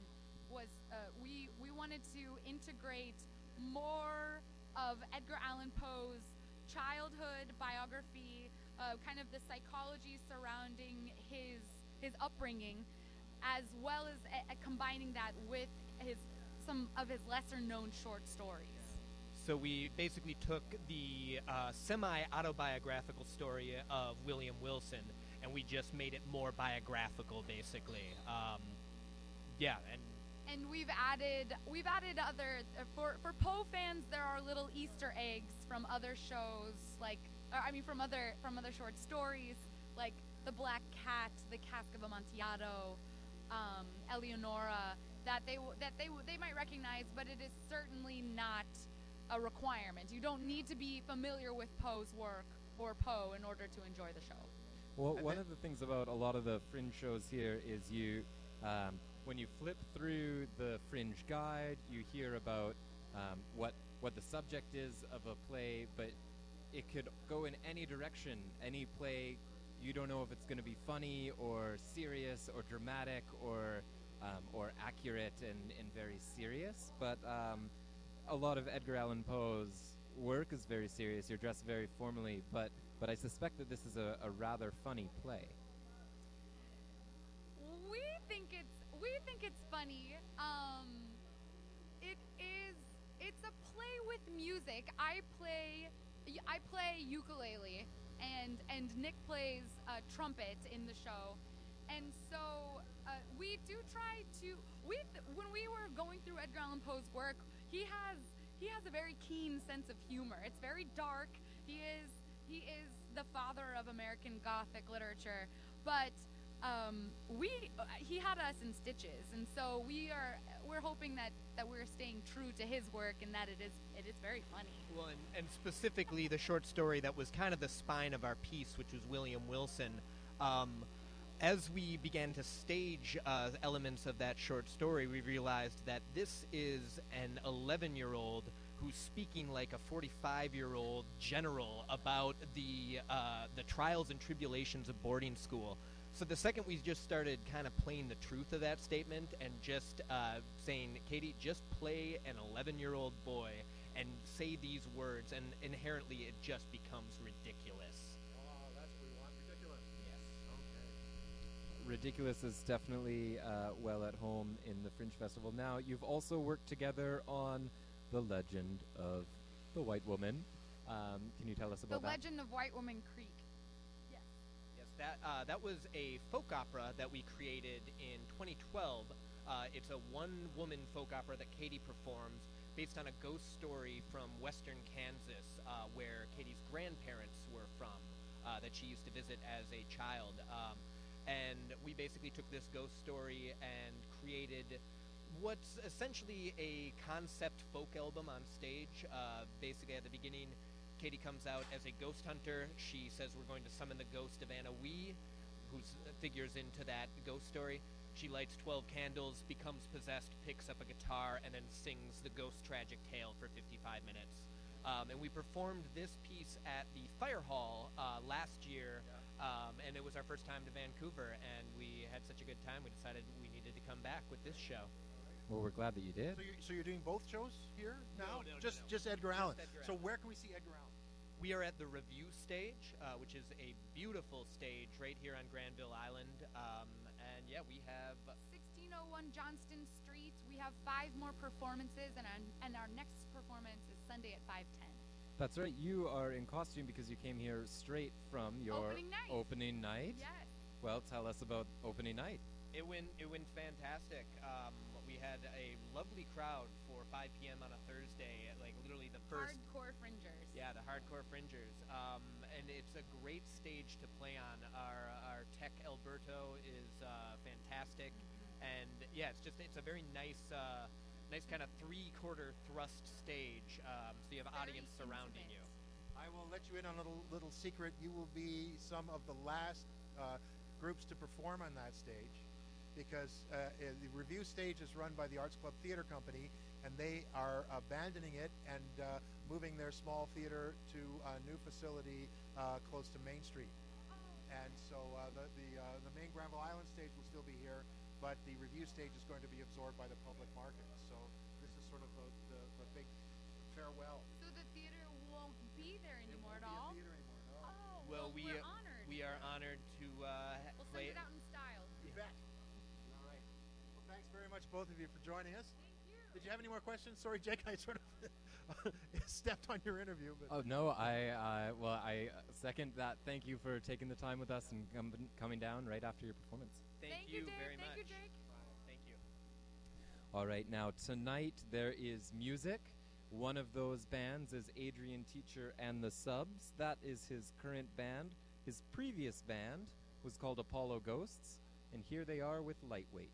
S5: was uh, we we wanted to integrate more of Edgar Allan Poe's childhood biography, uh, kind of the psychology surrounding his his upbringing, as well as uh, combining that with his some of his lesser known short stories.
S9: So we basically took the uh, semi-autobiographical story of William Wilson, and we just made it more biographical, basically. Um, yeah, and
S5: and we've added we've added other uh, for for Poe fans there are little Easter eggs from other shows like or, I mean from other from other short stories like the Black Cat, the Cask of Amontillado, um, Eleonora that they that they they might recognize, but it is certainly not a requirement. You don't need to be familiar with Poe's work or Poe in order to enjoy the show.
S2: Well, one of the things about a lot of the fringe shows here is you, um, when you flip through the fringe guide, you hear about um, what what the subject is of a play, but it could go in any direction. Any play, you don't know if it's going to be funny or serious or dramatic or um, or accurate and, and very serious. But um, a lot of Edgar Allan Poe's work is very serious. You're dressed very formally, but but I suspect that this is a, a rather funny play.
S5: We think it's we think it's funny. Um, it is it's a play with music. I play I play ukulele and and Nick plays uh, trumpet in the show, and so uh, we do try to we th- when we were going through Edgar Allan Poe's work, he has he has a very keen sense of humor. It's very dark. He is he is the father of American Gothic literature, but um, we he had us in stitches, and so we are we're hoping that that we're staying true to his work and that it is it is very funny.
S9: Well, and, and specifically the short story that was kind of the spine of our piece, which was William Wilson. Um, as we began to stage uh, elements of that short story, we realized that this is an 11 year old who's speaking like a 45 year old general about the, uh, the trials and tribulations of boarding school. So the second we just started kind of playing the truth of that statement and just uh, saying, Katie, just play an 11 year old boy and say these words, and inherently it just becomes ridiculous.
S3: Oh, that's what we want. Ridiculous.
S9: Yes. Okay.
S2: Ridiculous is definitely uh, well at home in the Fringe Festival. Now, you've also worked together on The Legend of the White Woman. Um, can you tell us
S5: The
S2: about that?
S5: Legend of White Woman Creek. Yes.
S9: Yes, that uh, that was a folk opera that we created in 2012. Uh, it's a one-woman folk opera that Katie performs, based on a ghost story from Western Kansas, uh, where Katie's grandparents were from, uh, that she used to visit as a child. Um, and we basically took this ghost story and created what's essentially a concept folk album on stage. Uh, basically, at the beginning, Katie comes out as a ghost hunter. She says we're going to summon the ghost of Anna Wee, who figures into that ghost story. She lights 12 candles, becomes possessed, picks up a guitar, and then sings the ghost tragic tale for 55 minutes. Um, and we performed this piece at the Fire Hall uh, last year, um, and it was our first time to Vancouver, and we had such a good time, we decided we needed to come back with this show.
S2: Well, we're glad that you did.
S3: So you're, so you're doing both shows here now?
S9: no, no,
S3: just
S9: no.
S3: just Edgar Allan.
S9: Edgar
S3: So
S9: Allan.
S3: where can we see Edgar Allan?
S9: We are at the Revue stage, uh, which is a beautiful stage right here on Granville Island. Um, and yeah, we have
S5: 1601 Johnston Street. We have five more performances, and our, and our next performance is Sunday at 5:10.
S2: That's right. You are in costume because you came here straight from your
S5: Opening night.
S2: opening night.
S5: Yes.
S2: Well, tell us about opening night.
S9: It went it went fantastic. Um, we had a lovely crowd for 5 p.m. on a Thursday. Like literally the first.
S5: Hardcore fringers.
S9: Yeah, the hardcore fringers. Um, and it's a great stage to play on. Our our Tech Alberto is uh, fantastic, and yeah, it's just it's a very nice. Uh, Nice kind of three-quarter thrust stage, um, so you have
S5: Very
S9: audience surrounding you.
S3: I will let you in on a little little secret. You will be some of the last uh, groups to perform on that stage, because uh, uh, the Revue stage is run by the Arts Club Theater Company, and they are abandoning it and uh, moving their small theater to a new facility uh, close to Main Street. And so uh, the the, uh, the main Granville Island stage will still be here, but the Revue stage is going to be absorbed by the public market. So this is sort of the, the, the big farewell.
S5: So the theater won't be there
S3: It
S5: anymore
S3: won't
S5: at all.
S3: be a theater anymore. No.
S5: Oh,
S9: Well, we
S5: we're
S9: uh,
S5: honored.
S9: we are honored to uh, ha-
S5: We'll
S9: play.
S5: send it out in style.
S3: You bet. All right. Well, thanks very much, both of you, for joining us.
S5: Thank you.
S3: Did you have any more questions? Sorry, Jake, I sort of stepped on your interview. But
S2: Oh no, I uh, well I uh, second that. Thank you for taking the time with us and com- coming down right after your performance.
S9: Thank,
S5: you, Dave.
S9: very
S5: Thank
S9: much.
S5: you, Jake.
S9: Thank you.
S2: All right, now tonight there is music. One of those bands is Adrian Teacher and the Subs. That is his current band. His previous band was called Apollo Ghosts, and here they are with Lightweight.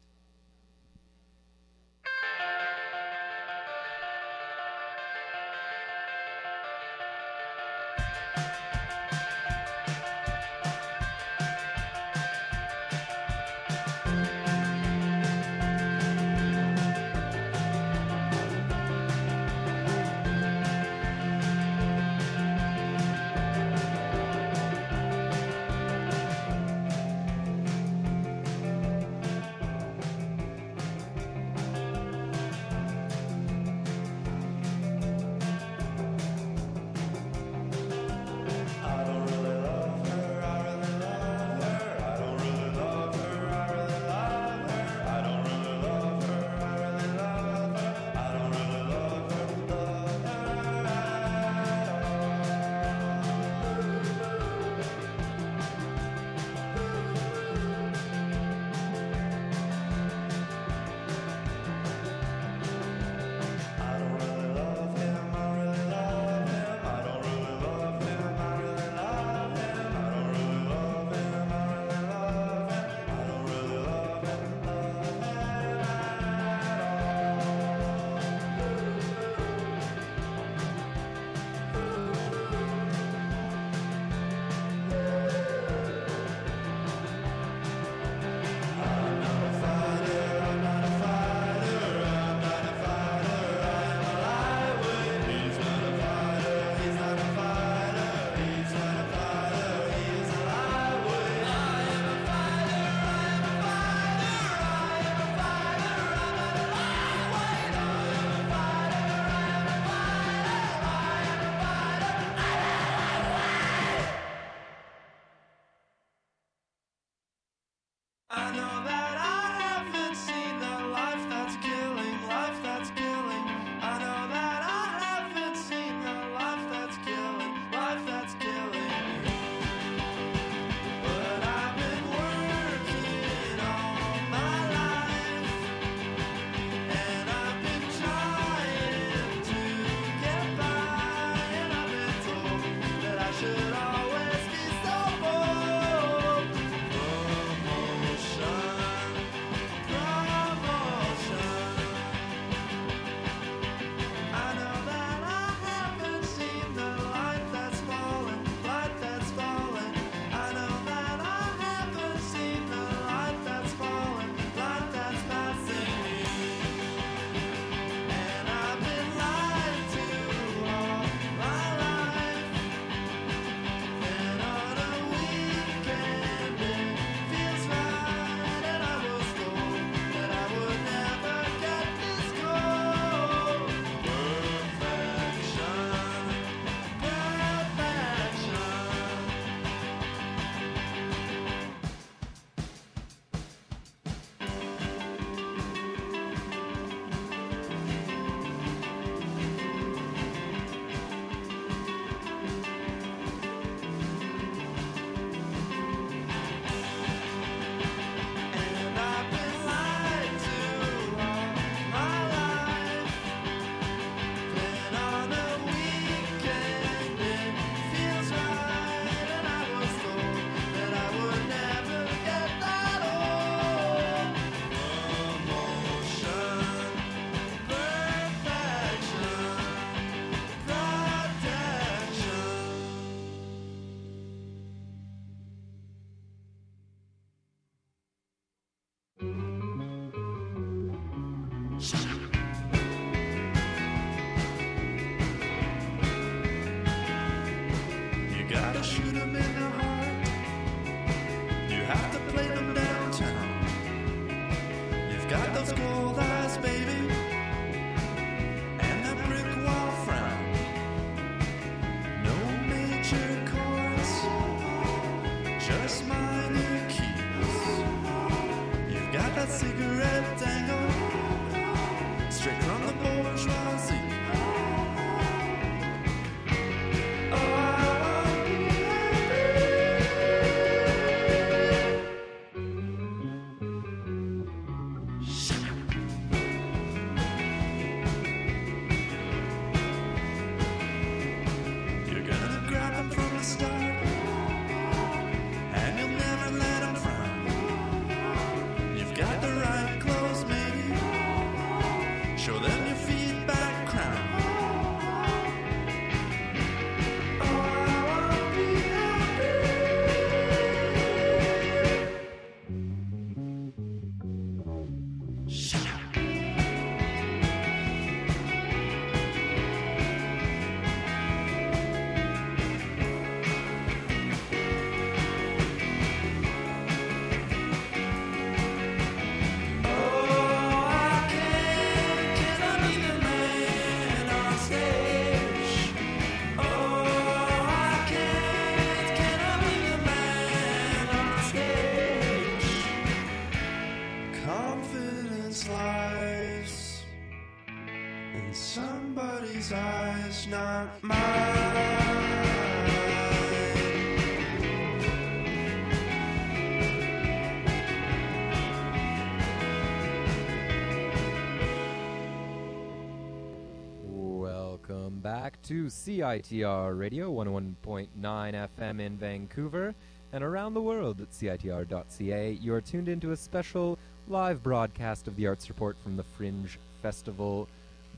S2: back to CITR Radio 101.9 FM in Vancouver and around the world at CITR.ca. You are tuned into a special live broadcast of the Arts Report from the Fringe Festival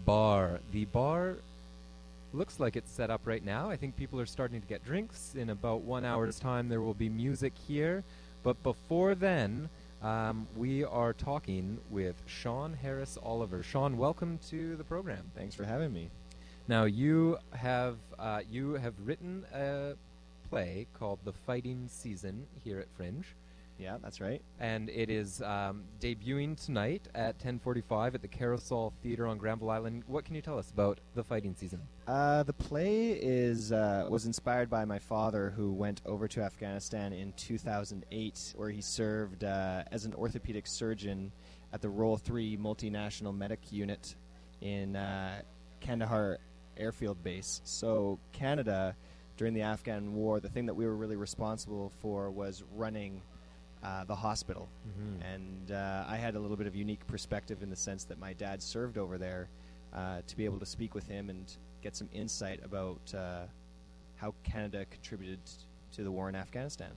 S2: Bar. The bar looks like it's set up right now. I think people are starting to get drinks. In about one uh-huh. hour's time, there will be music here. But before then, um, we are talking with Sean Harris Oliver. Sean, welcome to the program.
S10: Thanks for having me.
S2: Now you have uh, you have written a play called The Fighting Season here at Fringe.
S10: Yeah, that's right.
S2: And it is um, debuting tonight at 10:45 at the Carousel Theater on Granville Island. What can you tell us about the fighting season?
S10: Uh, the play is uh, was inspired by my father, who went over to Afghanistan in 2008, where he served uh, as an orthopedic surgeon at the Role Three Multinational Medic Unit in uh, Kandahar, Airfield Base. So Canada, during the Afghan War, the thing that we were really responsible for was running. Uh, the hospital,
S2: Mhm.
S10: and uh, I had a little bit of unique perspective in the sense that my dad served over there, uh, to be able to speak with him and get some insight about uh, how Canada contributed to the war in Afghanistan.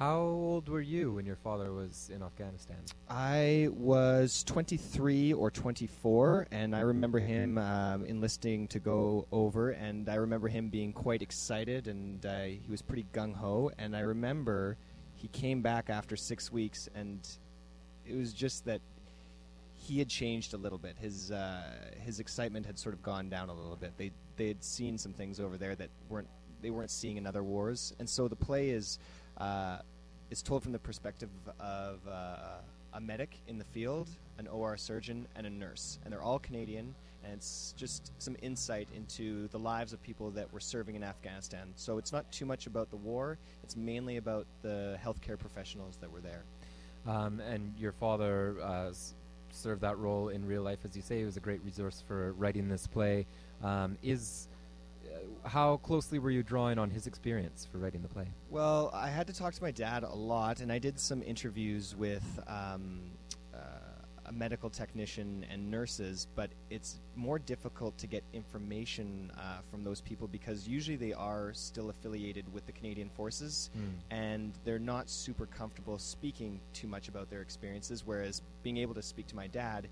S2: How old were you when your father was in Afghanistan?
S10: I was 23 or 24, and I remember him um, enlisting to go over, and I remember him being quite excited, and uh, he was pretty gung ho. And I remember he came back after six weeks, and it was just that he had changed a little bit. His uh, his excitement had sort of gone down a little bit. They they had seen some things over there that weren't they weren't seeing in other wars, and so the play is uh, is told from the perspective of uh, a medic in the field, an OR surgeon, and a nurse, and they're all Canadian. And it's just some insight into the lives of people that were serving in Afghanistan. So it's not too much about the war; it's mainly about the healthcare professionals that were there.
S2: Um, and your father uh, s- served that role in real life, as you say. He was a great resource for writing this play. Um, is how closely were you drawing on his experience for writing the play?
S10: Well, I had to talk to my dad a lot, and I did some interviews with um, uh, a medical technician and nurses, but it's more difficult to get information uh, from those people because usually they are still affiliated with the Canadian Forces,
S2: Hmm.
S10: and they're not super comfortable speaking too much about their experiences. Whereas being able to speak to my dad,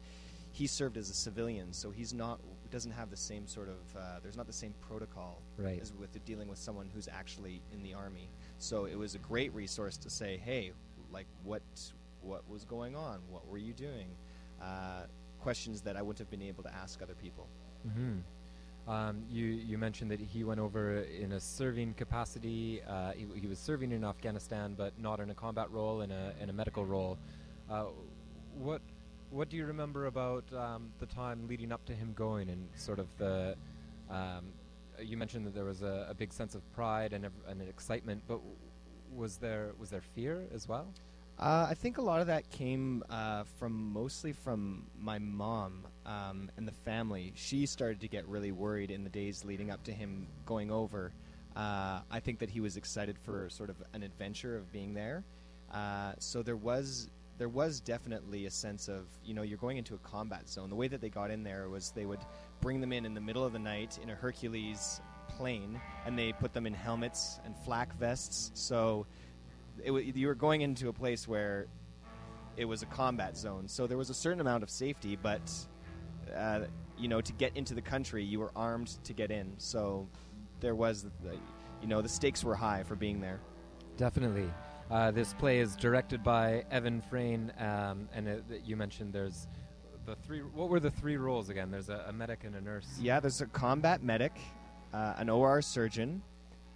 S10: he served as a civilian, so he's not doesn't have the same sort of uh, there's not the same protocol
S2: Right.
S10: as with the dealing with someone who's actually in the army. So it was a great resource to say, hey, like what what was going on? What were you doing? Uh, questions that I wouldn't have been able to ask other people.
S2: hmm Um, you you mentioned that he went over in a serving capacity. Uh, he, he was serving in Afghanistan, but not in a combat role, in a in a medical role. Uh, what what do you remember about um, the time leading up to him going, and sort of the? Um, you mentioned that there was a, a big sense of pride and, and an excitement, but was there was there fear as well?
S10: Uh, I think a lot of that came uh, from mostly from my mom um, and the family. She started to get really worried in the days leading up to him going over. Uh, I think that he was excited for sort of an adventure of being there. Uh, so there was there was definitely a sense of you know you're going into a combat zone. The way that they got in there was they would bring them in in the middle of the night in a Hercules plane, and they put them in helmets and flak vests. So wa- you were going into a place where it was a combat zone, so there was a certain amount of safety, but uh, you know, to get into the country, you were armed to get in. So there was, the, you know, the stakes were high for being there.
S2: Definitely. Uh, this play is directed by Evan Frayne, um, and it, you mentioned there's the three. What were the three roles again? There's a, a medic and a nurse.
S10: Yeah, there's a combat medic, uh, an OR surgeon,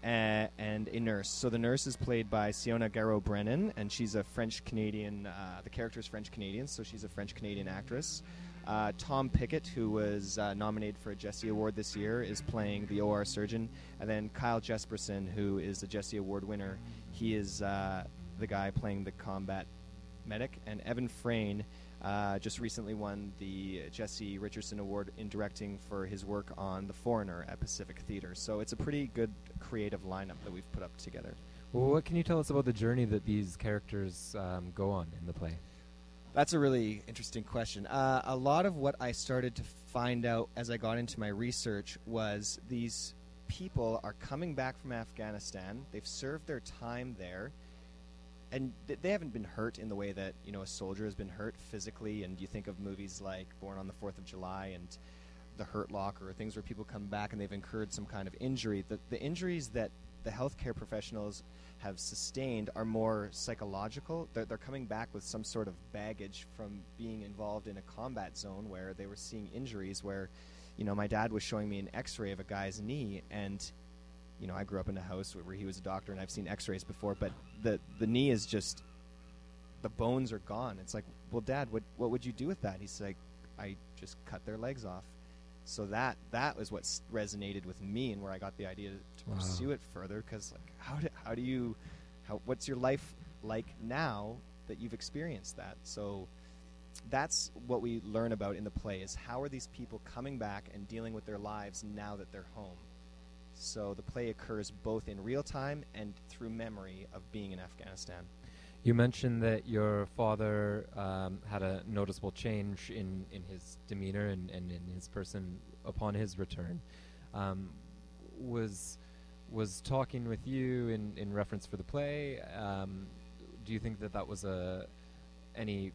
S10: a- and a nurse. So the nurse is played by Siona Garro Brennan, and she's a French Canadian. Uh, the character is French Canadian, so she's a French Canadian actress. Uh, Tom Pickett, who was uh, nominated for a Jesse Award this year, is playing the OR surgeon, and then Kyle Jesperson, who is a Jesse Award winner, he is uh, the guy playing the combat medic, and Evan Frayne uh, just recently won the Jesse Richardson Award in directing for his work on The Foreigner at Pacific Theater. So it's a pretty good creative lineup that we've put up together.
S2: Well, what can you tell us about the journey that these characters um, go on in the play?
S10: That's a really interesting question. Uh, a lot of what I started to find out as I got into my research was these people are coming back from Afghanistan. They've served their time there, and th- they haven't been hurt in the way that you know a soldier has been hurt physically. And you think of movies like Born on the Fourth of July and The Hurt Locker, or things where people come back and they've incurred some kind of injury. The, the injuries that the healthcare professionals have sustained are more psychological. They're, they're coming back with some sort of baggage from being involved in a combat zone where they were seeing injuries. Where, you know, my dad was showing me an X-ray of a guy's knee, and you know, I grew up in a house where he was a doctor, and I've seen X-rays before, but the the knee is just the bones are gone. It's like, well, Dad, what what would you do with that? He's like, I just cut their legs off. So that that was what resonated with me, and where I got the idea to, to
S2: Wow.
S10: pursue it further. Because like, how do, how do you, how what's your life like now that you've experienced that? So that's what we learn about in the play is how are these people coming back and dealing with their lives now that they're home. So the play occurs both in real time and through memory of being in Afghanistan.
S2: You mentioned that your father um, had a noticeable change in, in his demeanor and, and in his person upon his return. Um, was was talking with you in, in reference for the play. Um, do you think that that was a any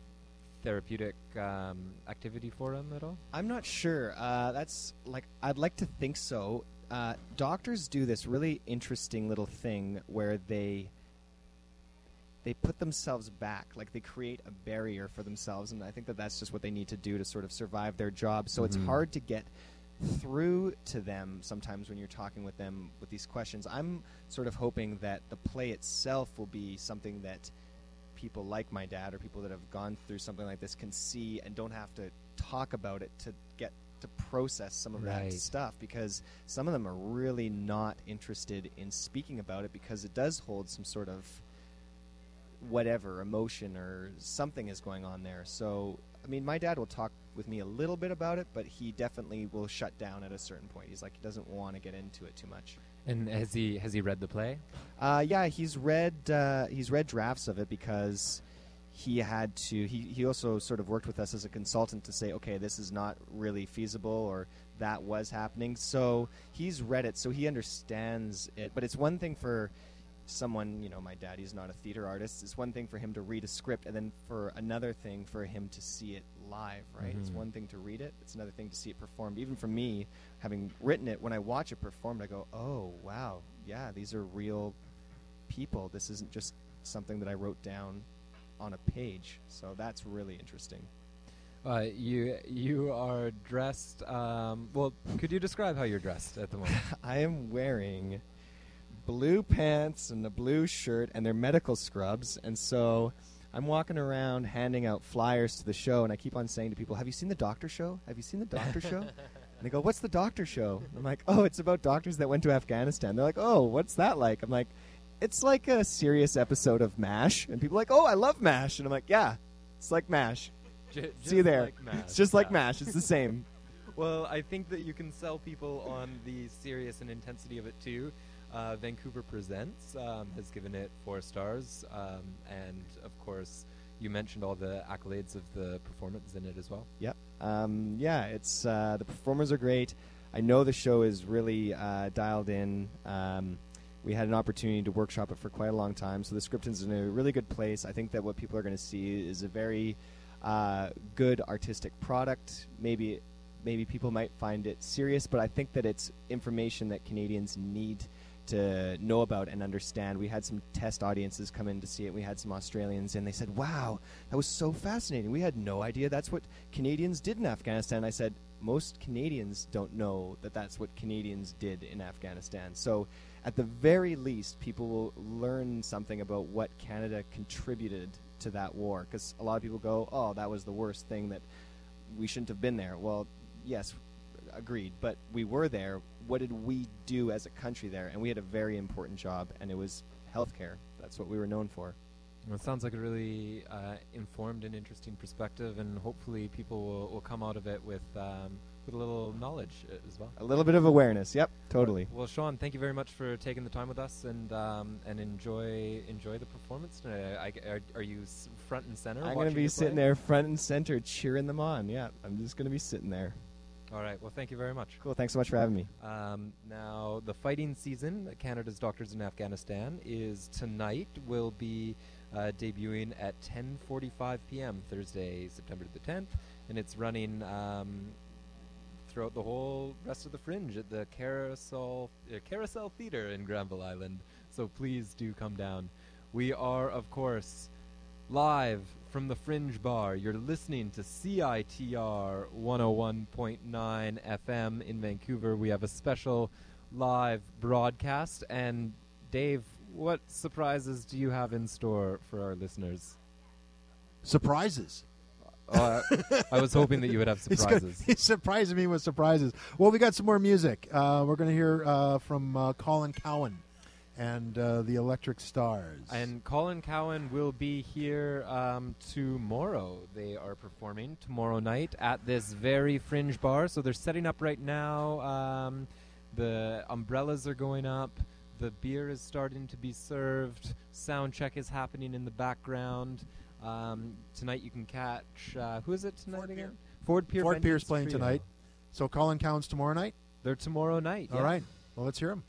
S2: therapeutic um, activity for him at all?
S10: I'm not sure. Uh, that's like I'd like to think so. Uh, doctors do this really interesting little thing where they they put themselves back, like they create a barrier for themselves, and I think that that's just what they need to do to sort of survive their job. So it's
S2: Mhm.
S10: hard to get through to them sometimes when you're talking with them with these questions. I'm sort of hoping that the play itself will be something that people like my dad or people that have gone through something like this can see and don't have to talk about it to get to process some of
S2: Right.
S10: that stuff because some of them are really not interested in speaking about it because it does hold some sort of whatever emotion or something is going on there. So, I mean, my dad will talk with me a little bit about it, but he definitely will shut down at a certain point. He's like he doesn't want to get into it too much.
S2: And has he has he read the play?
S10: Uh, yeah, he's read uh, he's read drafts of it because he had to. He he also sort of worked with us as a consultant to say, okay, this is not really feasible, or that was happening. So he's read it, so he understands it. But it's one thing for someone, you know, my daddy's not a theater artist. It's one thing for him to read a script, and then for another thing for him to see it live, right? It's
S2: Mhm.
S10: one thing to read it, it's another thing to see it performed. Even for me, having written it, when I watch it performed, I go, oh, wow, yeah, these are real people. This isn't just something that I wrote down on a page. So that's really interesting.
S2: Uh, you you are dressed. Um, well, could you describe how you're dressed at the moment?
S10: I am wearing blue pants and a blue shirt, and they're medical scrubs. And so I'm walking around handing out flyers to the show, and I keep on saying to people, "Have you seen the Doctor Show? Have you seen the Doctor Show?" And they go, "What's the Doctor Show?" I'm like, "Oh, it's about doctors that went to Afghanistan." They're like, "Oh, what's that like?" I'm like, "It's like a serious episode of MASH," and people are like, "Oh, I love MASH," and I'm like, "Yeah, it's like MASH."
S2: Ju-
S10: See you there.
S2: like MASH,
S10: it's just like. MASH. It's the same.
S2: well, I think that you can sell people on the serious and intensity of it too. Uh, Vancouver Presents um, has given it four stars, um, and of course, you mentioned all the accolades of the performance in it as well.
S10: Yep. Um, yeah, it's uh, the performers are great. I know the show is really uh, dialed in. Um, we had an opportunity to workshop it for quite a long time, so the script is in a really good place. I think that what people are going to see is a very uh, good artistic product. Maybe, maybe people might find it serious, but I think that it's information that Canadians need to know about and understand. We had some test audiences come in to see it. We had some Australians, and they said, "Wow, that was so fascinating. We had no idea that's what Canadians did in Afghanistan." I said, "Most Canadians don't know that that's what Canadians did in Afghanistan." So, at the very least, people will learn something about what Canada contributed to that war. Because a lot of people go, "Oh, that was the worst thing that we shouldn't have been there." Well, yes, agreed. But we were there. What did we do as a country there? And we had a very important job, and it was healthcare. That's what we were known for.
S2: Well, it sounds like a really uh, informed and interesting perspective, and hopefully, people will, will come out of it with um, with a little knowledge uh, as well.
S10: A little bit of awareness. Yep, totally.
S2: Well, Sean, thank you very much for taking the time with us, and um, and enjoy enjoy the performance tonight. I, I- are, are you front and center?
S10: I'm going to be sitting there front and center cheering them on. Yeah, I'm just going to be sitting there.
S2: All right. Well, thank you very much.
S10: Cool. Thanks so much for having me.
S2: Um, now, the fighting season, Canada's Doctors in Afghanistan, is tonight. Will be uh, debuting at 10:45 p.m. Thursday, September the 10th, and it's running um, throughout the whole rest of the Fringe at the Carousel uh, Carousel Theater in Granville Island. So please do come down. We are, of course, live from the Fringe Bar. You're listening to CITR 101.9 FM in Vancouver. We have a special live broadcast. And Dave, what surprises do you have in store for our listeners?
S11: surprises.
S2: Oh, I, was hoping that you would have surprises.
S11: He's surprising me with surprises. Well, we got some more music. Uh, we're going to hear uh, from uh, Colin Cowan and uh, the Electric Stars.
S2: And Colin Cowan will be here um, tomorrow. They are performing tomorrow night at this very fringe bar. So they're setting up right now. Um, the umbrellas are going up. The beer is starting to be served. Sound check is happening in the background. Um, tonight you can catch uh, who is it tonight again? Ford Pier.
S11: Ford
S2: Pier's
S11: playing
S2: Trio.
S11: tonight. So Colin Cowan's tomorrow night?
S2: They're tomorrow night.
S11: All right. Well, let's hear him.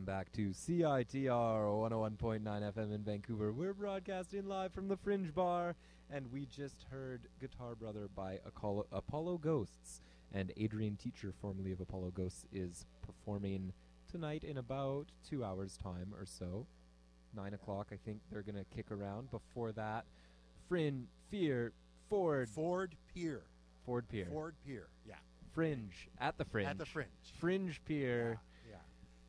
S2: Welcome back to CITR 101.9 FM in Vancouver. We're broadcasting live from the Fringe Bar, and we just heard Guitar Brother by Acolo- Apollo Ghosts. And Adrian Teacher, formerly of Apollo Ghosts, is performing tonight in about two hours' time or so. Nine o'clock, I think they're going to kick around. Before that, Frin, Fear, Ford.
S3: Ford Pier.
S2: Ford Pier.
S3: Ford Pier. Yeah.
S2: Fringe. At the Fringe.
S3: At the Fringe.
S2: Fringe Pier.
S3: Yeah.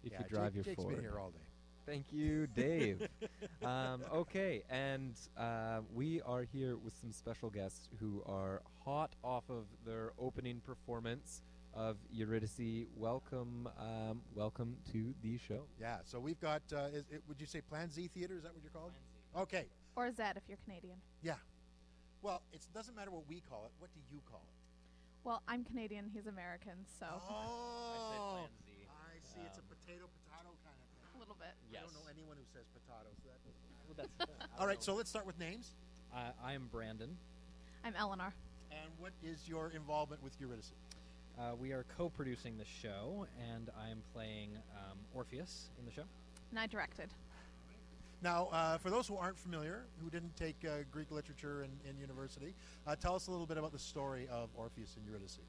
S2: If
S3: Yeah,
S2: you drive
S3: Jake-
S2: your
S3: Jake's
S2: Ford.
S3: been here all day.
S2: Thank you, Dave. um, okay, and uh, we are here with some special guests who are hot off of their opening performance of Eurydice. Welcome, um, welcome to the show.
S3: Yeah. So we've got. Uh, is it, would you say Plan Z Theater? Is that what you're called? Okay.
S12: Or Zed if you're Canadian.
S3: Yeah. Well, it doesn't matter what we call it. What do you call it?
S12: Well, I'm Canadian, he's American, so.
S3: Oh.
S9: Plan Z.
S3: I see. it's a
S9: Um,
S3: potato potato kind of thing.
S12: A little bit.
S3: I don't know anyone who says potatoes. That
S13: Well, that's- I don't
S3: All right.
S13: know.
S3: So let's start with names.
S13: Uh, I am Brandon.
S12: I'm Eleanor.
S3: And what is your involvement with Eurydice?
S13: Uh, we are co-producing the show, and I am playing um, Orpheus in the show.
S12: And I directed.
S3: Now, uh, for those who aren't familiar, who didn't take uh, Greek literature in, in university, uh, tell us a little bit about the story of Orpheus and Eurydice.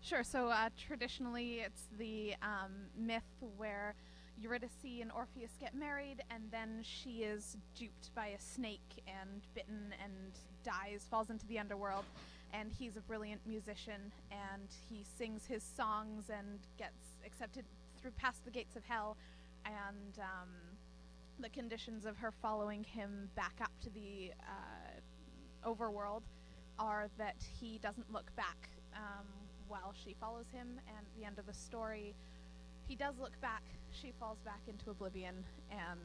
S12: Sure. So uh, traditionally, it's the um, myth where Eurydice and Orpheus get married, and then she is duped by a snake and bitten and dies, falls into the underworld. And he's a brilliant musician, and he sings his songs and gets accepted through past the gates of hell. And um, the conditions of her following him back up to the uh, overworld are that he doesn't look back um, while she follows him. And at the end of the story, he does look back. She falls back into oblivion, and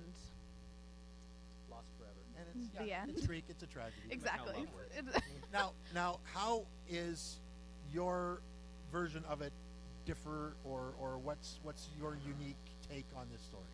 S13: Lost forever.
S3: And it's,
S12: the
S3: yeah,
S12: end.
S3: it's Greek. It's a tragedy.
S12: Exactly.
S3: now, now, how is your version of it differ, or, or what's what's your unique take on this story?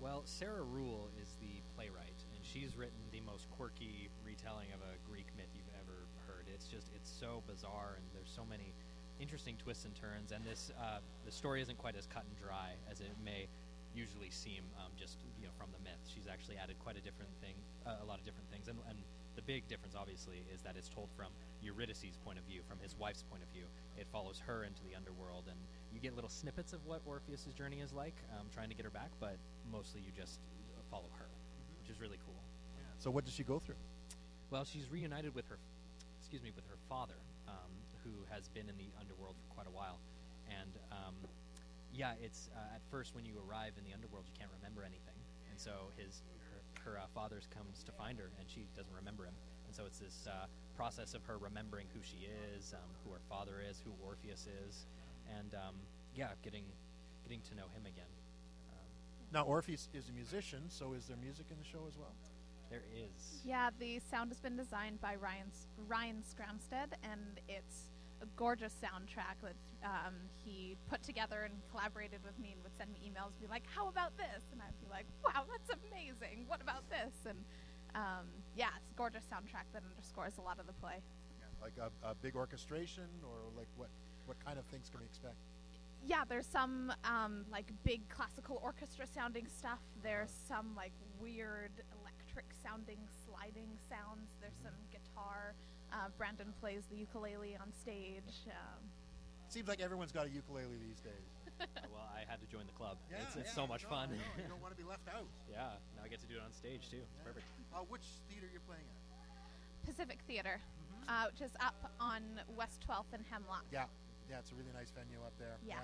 S13: Well, Sarah Ruhl is the playwright, and she's written the most quirky retelling of a Greek myth you've ever heard. It's just it's so bizarre, and there's so many interesting twists and turns. And this uh, the story isn't quite as cut and dry as it may usually seem um, just you know from the myth. She's actually added quite a different thing, uh, a lot of different things, and, and the big difference obviously is that it's told from Eurydice's point of view, from his wife's point of view. It follows her into the underworld, and you get little snippets of what Orpheus's journey is like, um, trying to get her back, but mostly you just uh, follow her, which is really cool.
S3: So, what does she go through?
S13: Well, she's reunited with her, excuse me, with her father, um, who has been in the underworld for quite a while, and um, yeah, it's uh, at first when you arrive in the underworld, you can't remember anything, and so his her, her uh, father comes to find her, and she doesn't remember him, and so it's this uh, process of her remembering who she is, um, who her father is, who Orpheus is, and um, yeah, getting getting to know him again. Um,
S3: Now, Orpheus is a musician, so is there music in the show as well?
S13: there is.
S12: Yeah, the sound has been designed by Ryan S- Ryan Scramstead, and it's a gorgeous soundtrack that um, he put together and collaborated with me and would send me emails, and be like, "How about this?" And I'd be like, "Wow, that's amazing! What about this?" And um, yeah, it's a gorgeous soundtrack that underscores a lot of the play.
S3: Like a, a big orchestration, or like what what kind of things can we expect?
S12: Yeah, there's some um, like big classical orchestra sounding stuff. There's some like weird electric sounding sliding sounds. There's some guitar. Uh, Brandon plays the ukulele on stage. Um,
S3: Seems like everyone's got a ukulele these days.
S13: well, I had to join the club.
S3: Yeah,
S13: it's it's
S3: yeah,
S13: so much
S3: no,
S13: fun.
S3: I you don't want to be left out.
S13: yeah, now I get to do it on stage too. It's perfect.
S3: Uh, which theater are you're playing at?
S12: Pacific Theater,
S3: Mm-hmm.
S12: uh, which is up on West 12th and Hemlock.
S3: Yeah, yeah, it's a really nice venue up there.
S12: Yeah.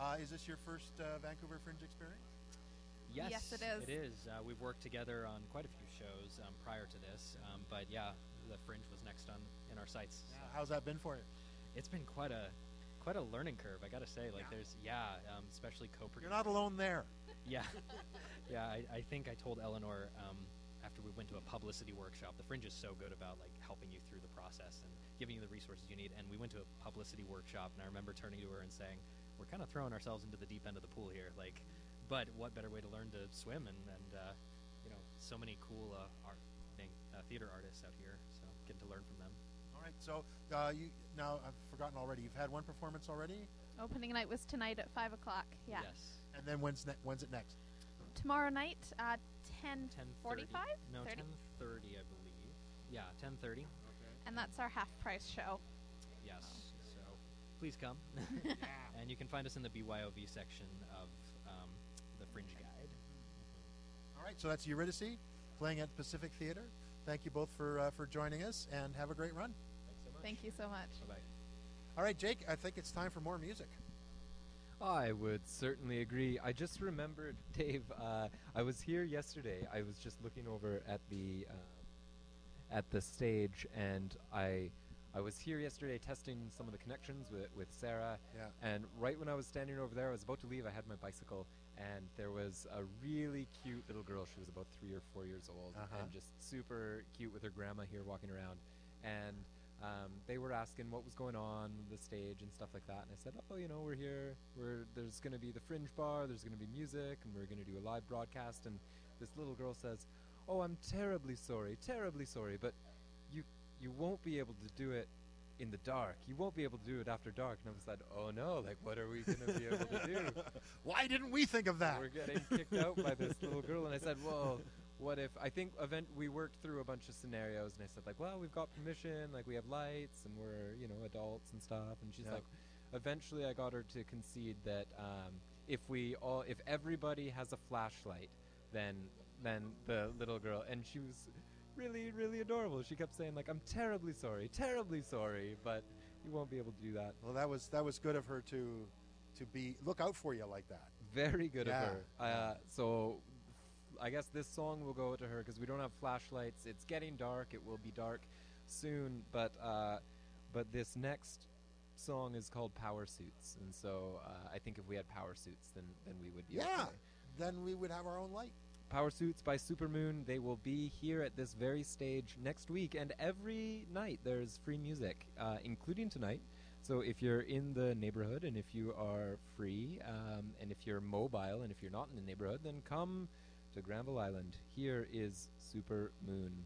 S3: Uh, is this your first uh, Vancouver Fringe experience?
S13: Yes,
S12: Yes, it is.
S13: It is. Uh, we've worked together on quite a few shows um, prior to this, um, but yeah, the Fringe was next on in our sights. so.
S3: How's that been for you?
S13: It's been quite a quite a learning curve, I gotta say. Like,
S3: Yeah.
S13: there's yeah, um, especially co
S3: You're not alone there.
S13: Yeah, yeah. I, I think I told Eleanor um, after we went to a publicity workshop. The Fringe is so good about like helping you through the process and giving you the resources you need. And we went to a publicity workshop, and I remember turning to her and saying, "We're kind of throwing ourselves into the deep end of the pool here. Like, but what better way to learn to swim? And and uh, you know, so many cool uh, art thing, uh, theater artists out here. So getting to learn from them.
S3: All right, so uh, you now I've forgotten already. You've had one performance already,
S12: Opening night was tonight at 5 o'clock. Yeah.
S13: Yes.
S3: and then when's ne- when's it next?
S12: Tomorrow night, uh, 10 45?
S13: No,
S12: 30?
S13: 10:30, I believe. Yeah, 10:30. Okay.
S12: And that's our half price show.
S13: Yes. So please come. and you can find us in the BYOV section of um, the Fringe Guide.
S3: All right, so that's Eurydice playing at Pacific Theater. Thank you both for uh, for joining us, and have a great run.
S13: Thanks so much.
S12: Thank you so much.
S13: Bye bye.
S3: All right, Jake, I think it's time for more music.
S2: I would certainly agree. I just remembered, Dave. Uh, I was here yesterday. I was just looking over at the uh, at the stage, and I I was here yesterday testing some of the connections with with Sarah.
S3: Yeah.
S2: And right when I was standing over there, I was about to leave. I had my bicycle, and there was a really cute little girl. She was about three or four years old,
S3: Uh-huh.
S2: and just super cute with her grandma here walking around. And um, they were asking what was going on the stage and stuff like that. And I said, "Oh, you know, we're here. We're there's going to be the Fringe Bar. There's going to be music, and we're going to do a live broadcast." And this little girl says, "Oh, I'm terribly sorry, terribly sorry, but you you won't be able to do it." In the dark, you won't be able to do it after dark. And I was like, "Oh no! Like, what are we gonna be able to do?"
S3: Why didn't we think of that?
S2: We're getting kicked out by this little girl, and I said, "Well, what if?" I think event we worked through a bunch of scenarios, and I said, "Like, well, we've got permission, like we have lights, and we're you know adults and stuff." And she's
S3: Yeah.
S2: like, eventually, I got her to concede that um, if we all, if everybody has a flashlight, then then the little girl, and she was really really adorable. She kept saying like, "I'm terribly sorry, terribly sorry," but you won't be able to do that.
S3: Well, that was that was good of her to to be look out for you like that.
S2: Very good
S3: Yeah.
S2: of her. Uh, so I guess this song will go to her because we don't have flashlights. It's getting dark. It will be dark soon. But uh, but this next song is called Power Suits, and so uh, I think if we had power suits, then then we would be
S3: Yeah,
S2: okay.
S3: then we would have our own light.
S2: Power Suits by Supermoon. They will be here at this very stage next week, and every night there's free music, uh, including tonight. So if you're in the neighborhood and if you are free, um, and if you're mobile and if you're not in the neighborhood, then come to Granville Island. Here is Super Moon.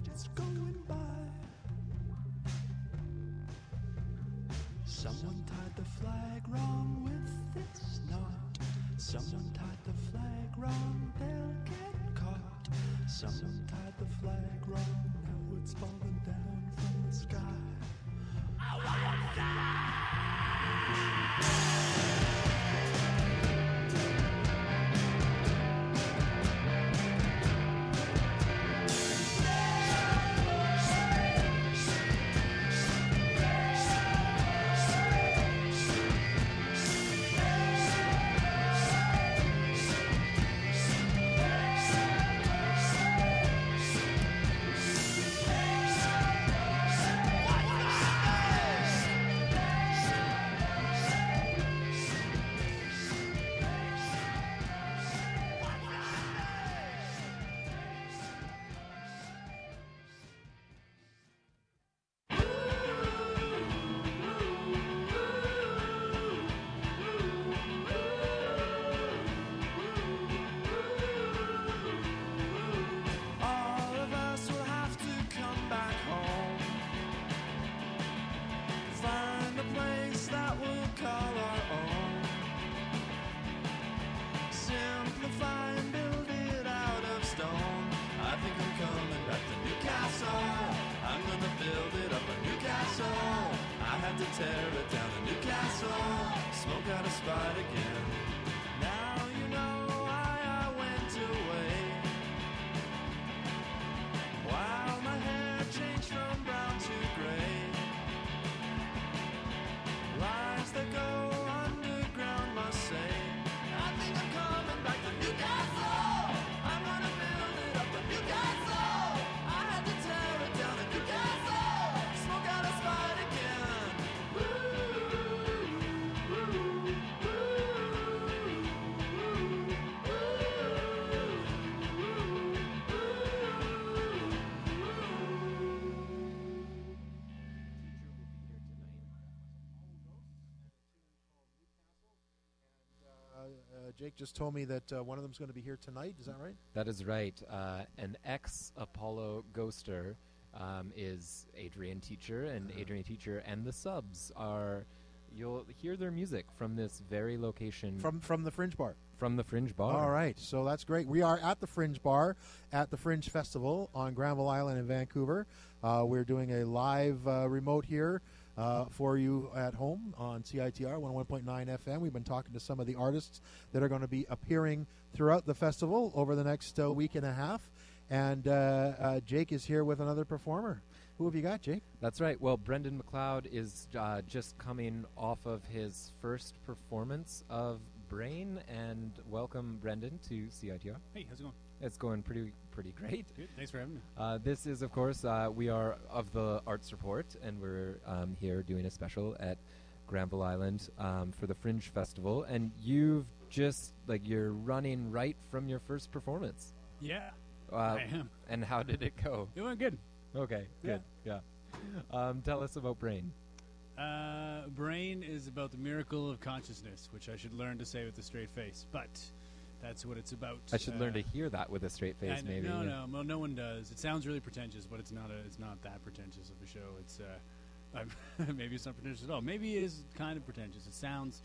S14: Jets going by. Someone tied the flag wrong with this knot. Someone tied the flag wrong, they'll get caught. Someone tied the flag wrong, now it's falling down from the sky. All to tear it down to Newcastle. Smoke out a spot again. Now you know why I went away. While my hair changed from brown to gray Lies that go
S3: just told me that uh, one of them's going to be here tonight. Is that right?
S2: That is right. Uh, an ex Apollo ghoster um, is Adrian Teacher, and
S3: Uh-huh.
S2: Adrian Teacher and the subs are. You'll hear their music from this very location.
S3: From from the Fringe Bar.
S2: From the Fringe Bar.
S3: All right, so that's great. We are at the Fringe Bar at the Fringe Festival on Granville Island in Vancouver. Uh, we're doing a live uh, remote here uh, for you at home on CITR 101.9 FM. We've been talking to some of the artists that are going to be appearing throughout the festival over the next uh, week and a half. And uh, uh, Jake is here with another performer. Who have you got, Jake?
S2: That's right. Well, Brendan McLeod is uh, just coming off of his first performance of Brain, and welcome, Brendan, to CITR.
S15: Hey, how's it going?
S2: It's going pretty pretty great.
S15: Good. Thanks for having me.
S2: Uh, this is, of course, uh, we are of the Arts Report, and we're um, here doing a special at Granville Island um, for the Fringe Festival. And you've just like you're running right from your first performance.
S15: Yeah,
S2: Uh,
S15: I am.
S2: And how did it go?
S15: It went good.
S2: Okay,
S15: Yeah.
S2: good. Yeah. Um, tell us about Brain.
S15: Uh, brain is about the miracle of consciousness, which I should learn to say with a straight face, but that's what it's about.
S2: I should learn
S15: Uh,
S2: to hear that with a straight face,
S15: and-
S2: maybe.
S15: No,
S2: yeah.
S15: no, well, no one does. It sounds really pretentious, but it's not. A, it's not that pretentious of a show. It's uh, maybe it's not pretentious at all. Maybe it is kind of pretentious. It sounds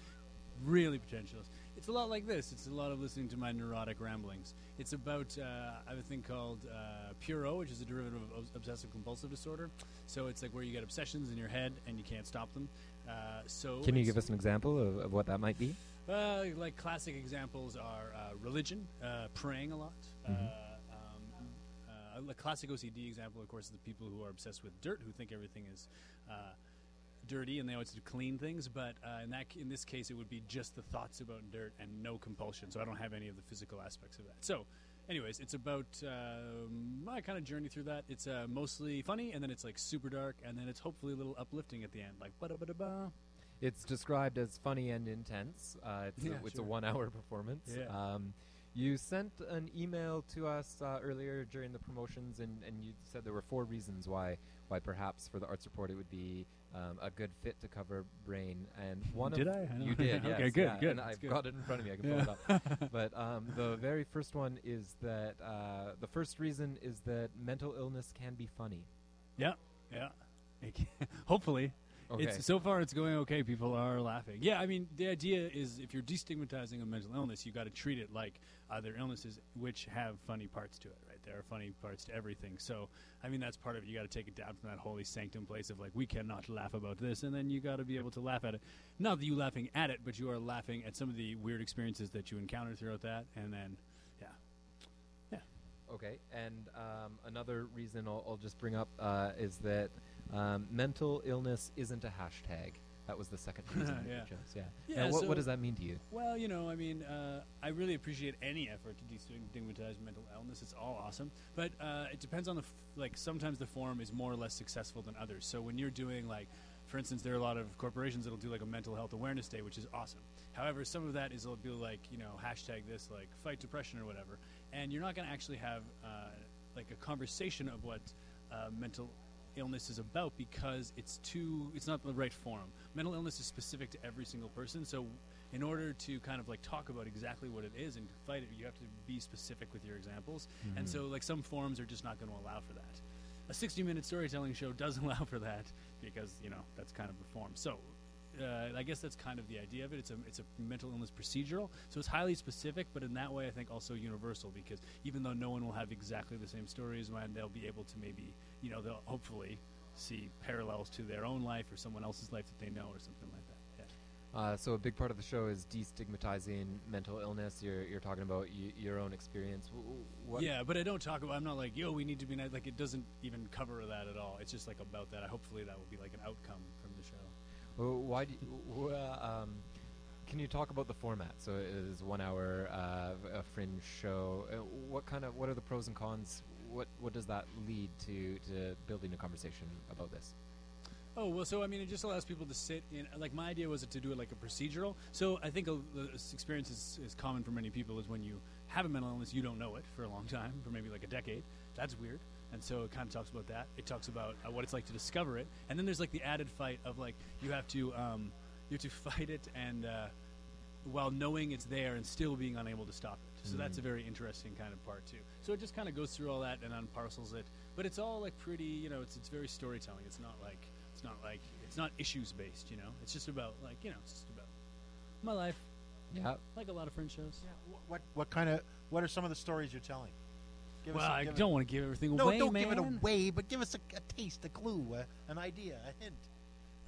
S15: really pretentious. It's a lot like this. It's a lot of listening to my neurotic ramblings. It's about uh, I have a thing called uh, Pure O, which is a derivative of obsessive compulsive disorder. So it's like where you get obsessions in your head and you can't stop them. Uh, so
S2: Can you give us an example of, of what that might be?
S15: Uh, like classic examples are uh, religion, uh, praying a lot. Uh, um, uh, a classic OCD example, of course, is the people who are obsessed with dirt, who think everything is uh, dirty and they always do clean things. But uh, in that, in this case, it would be just the thoughts about dirt and no compulsion. So I don't have any of the physical aspects of that. So. Anyways, it's about um, my kind of journey through that. It's uh, mostly funny, and then it's like super dark, and then it's hopefully a little uplifting at the end, like ba da ba da ba.
S2: It's described as funny and intense. Uh, it's
S15: Yeah,
S2: a, it's
S15: sure.
S2: a one-hour performance.
S15: Yeah.
S2: Um, you sent an email to us uh, earlier during the promotions, and, and you said there were four reasons why why perhaps for the Arts Report it would be um, a good fit to cover brain. And one
S15: Did
S2: of
S15: I? I
S2: you did,
S15: Okay,
S2: yes,
S15: good,
S2: yeah,
S15: good,
S2: And I've
S15: good.
S2: got it in front of me. I can pull it up. but um, the very first one is that uh, the first reason is that mental illness can be funny.
S15: Yeah, yeah. It can- Hopefully.
S2: Okay.
S15: It's so far it's going okay. People are laughing. Yeah, I mean the idea is if you're destigmatizing a mental illness, you got to treat it like other illnesses which have funny parts to it. Right, there are funny parts to everything. So I mean that's part of it. You got to take it down from that holy sanctum place of like we cannot laugh about this, and then you got to be able to laugh at it. Not that you laughing at it, but you are laughing at some of the weird experiences that you encounter throughout that, and then yeah, yeah.
S2: Okay, and um, another reason I'll, I'll just bring up uh, is that um, mental illness isn't a hashtag. That was the second reason
S15: Yeah.
S2: chose. Yeah.
S15: Yeah,
S2: Now, what,
S15: so-
S2: what does that mean to you?
S15: Well, you know, I mean, uh, I really appreciate any effort to destigmatize mental illness. It's all awesome, but uh, it depends on the f- like. Sometimes the form is more or less successful than others. So when you're doing like, for instance, there are a lot of corporations that'll do like a mental health awareness day, which is awesome. However, some of that is it'll be like you know hashtag this like fight depression or whatever, and you're not going to actually have uh, like a conversation of what uh, mental illness is about because it's too it's not the right forum mental illness is specific to every single person so in order to kind of like talk about exactly what it is and fight it you have to be specific with your examples. And
S16: Mhm.
S15: so like some forums are just not going to allow for that. A 60 minute storytelling show does allow for that because you know that's kind of the form. So uh, I guess that's kind of the idea of it. It's a it's a mental illness procedural, so it's highly specific, but in that way, I think also universal because even though no one will have exactly the same stories, when they'll be able to maybe you know they'll hopefully see parallels to their own life or someone else's life that they know or something like that. Yeah.
S2: Uh, so a big part of the show is destigmatizing mental illness. You're, you're talking about y- your own experience. What?
S15: Yeah, but I don't talk about. I'm not like, yo, we need to be nice. Like, it doesn't even cover that at all. It's just like about that. Hopefully, that will be like an outcome from the show.
S2: Well, why do you, w- uh, um, can you talk about the format? So it is one hour, uh, a fringe show. Uh, what kind of what are the pros and cons? What what does that lead to to building a conversation about this?
S15: Oh well, so I mean, it just allows people to sit in. Like my idea was to do it like a procedural. So I think this experience is, is common for many people. Is when you have a mental illness, you don't know it for a long time, for maybe like a decade. That's weird. And so it kind of talks about that. It talks about uh, what it's like to discover it, and then there's like the added fight of like you have to um, you have to fight it and uh, while knowing it's there and still being unable to stop it. So
S2: Mm.
S15: that's a very interesting kind of part too. So it just kind of goes through all that and unparcels it, but it's all like pretty, you know, it's it's very storytelling. It's not like it's not like it's not issues based, you know. It's just about like you know, it's just about my life.
S2: Yeah.
S15: like a lot of Fringe shows.
S3: What what kind of what are some of the stories you're telling? Give us
S15: Well,
S3: a-
S15: I
S3: give
S15: don't wanna give everything
S3: no,
S15: away,
S3: don't give it away, but give us a, a taste, a clue, a, an idea, a hint.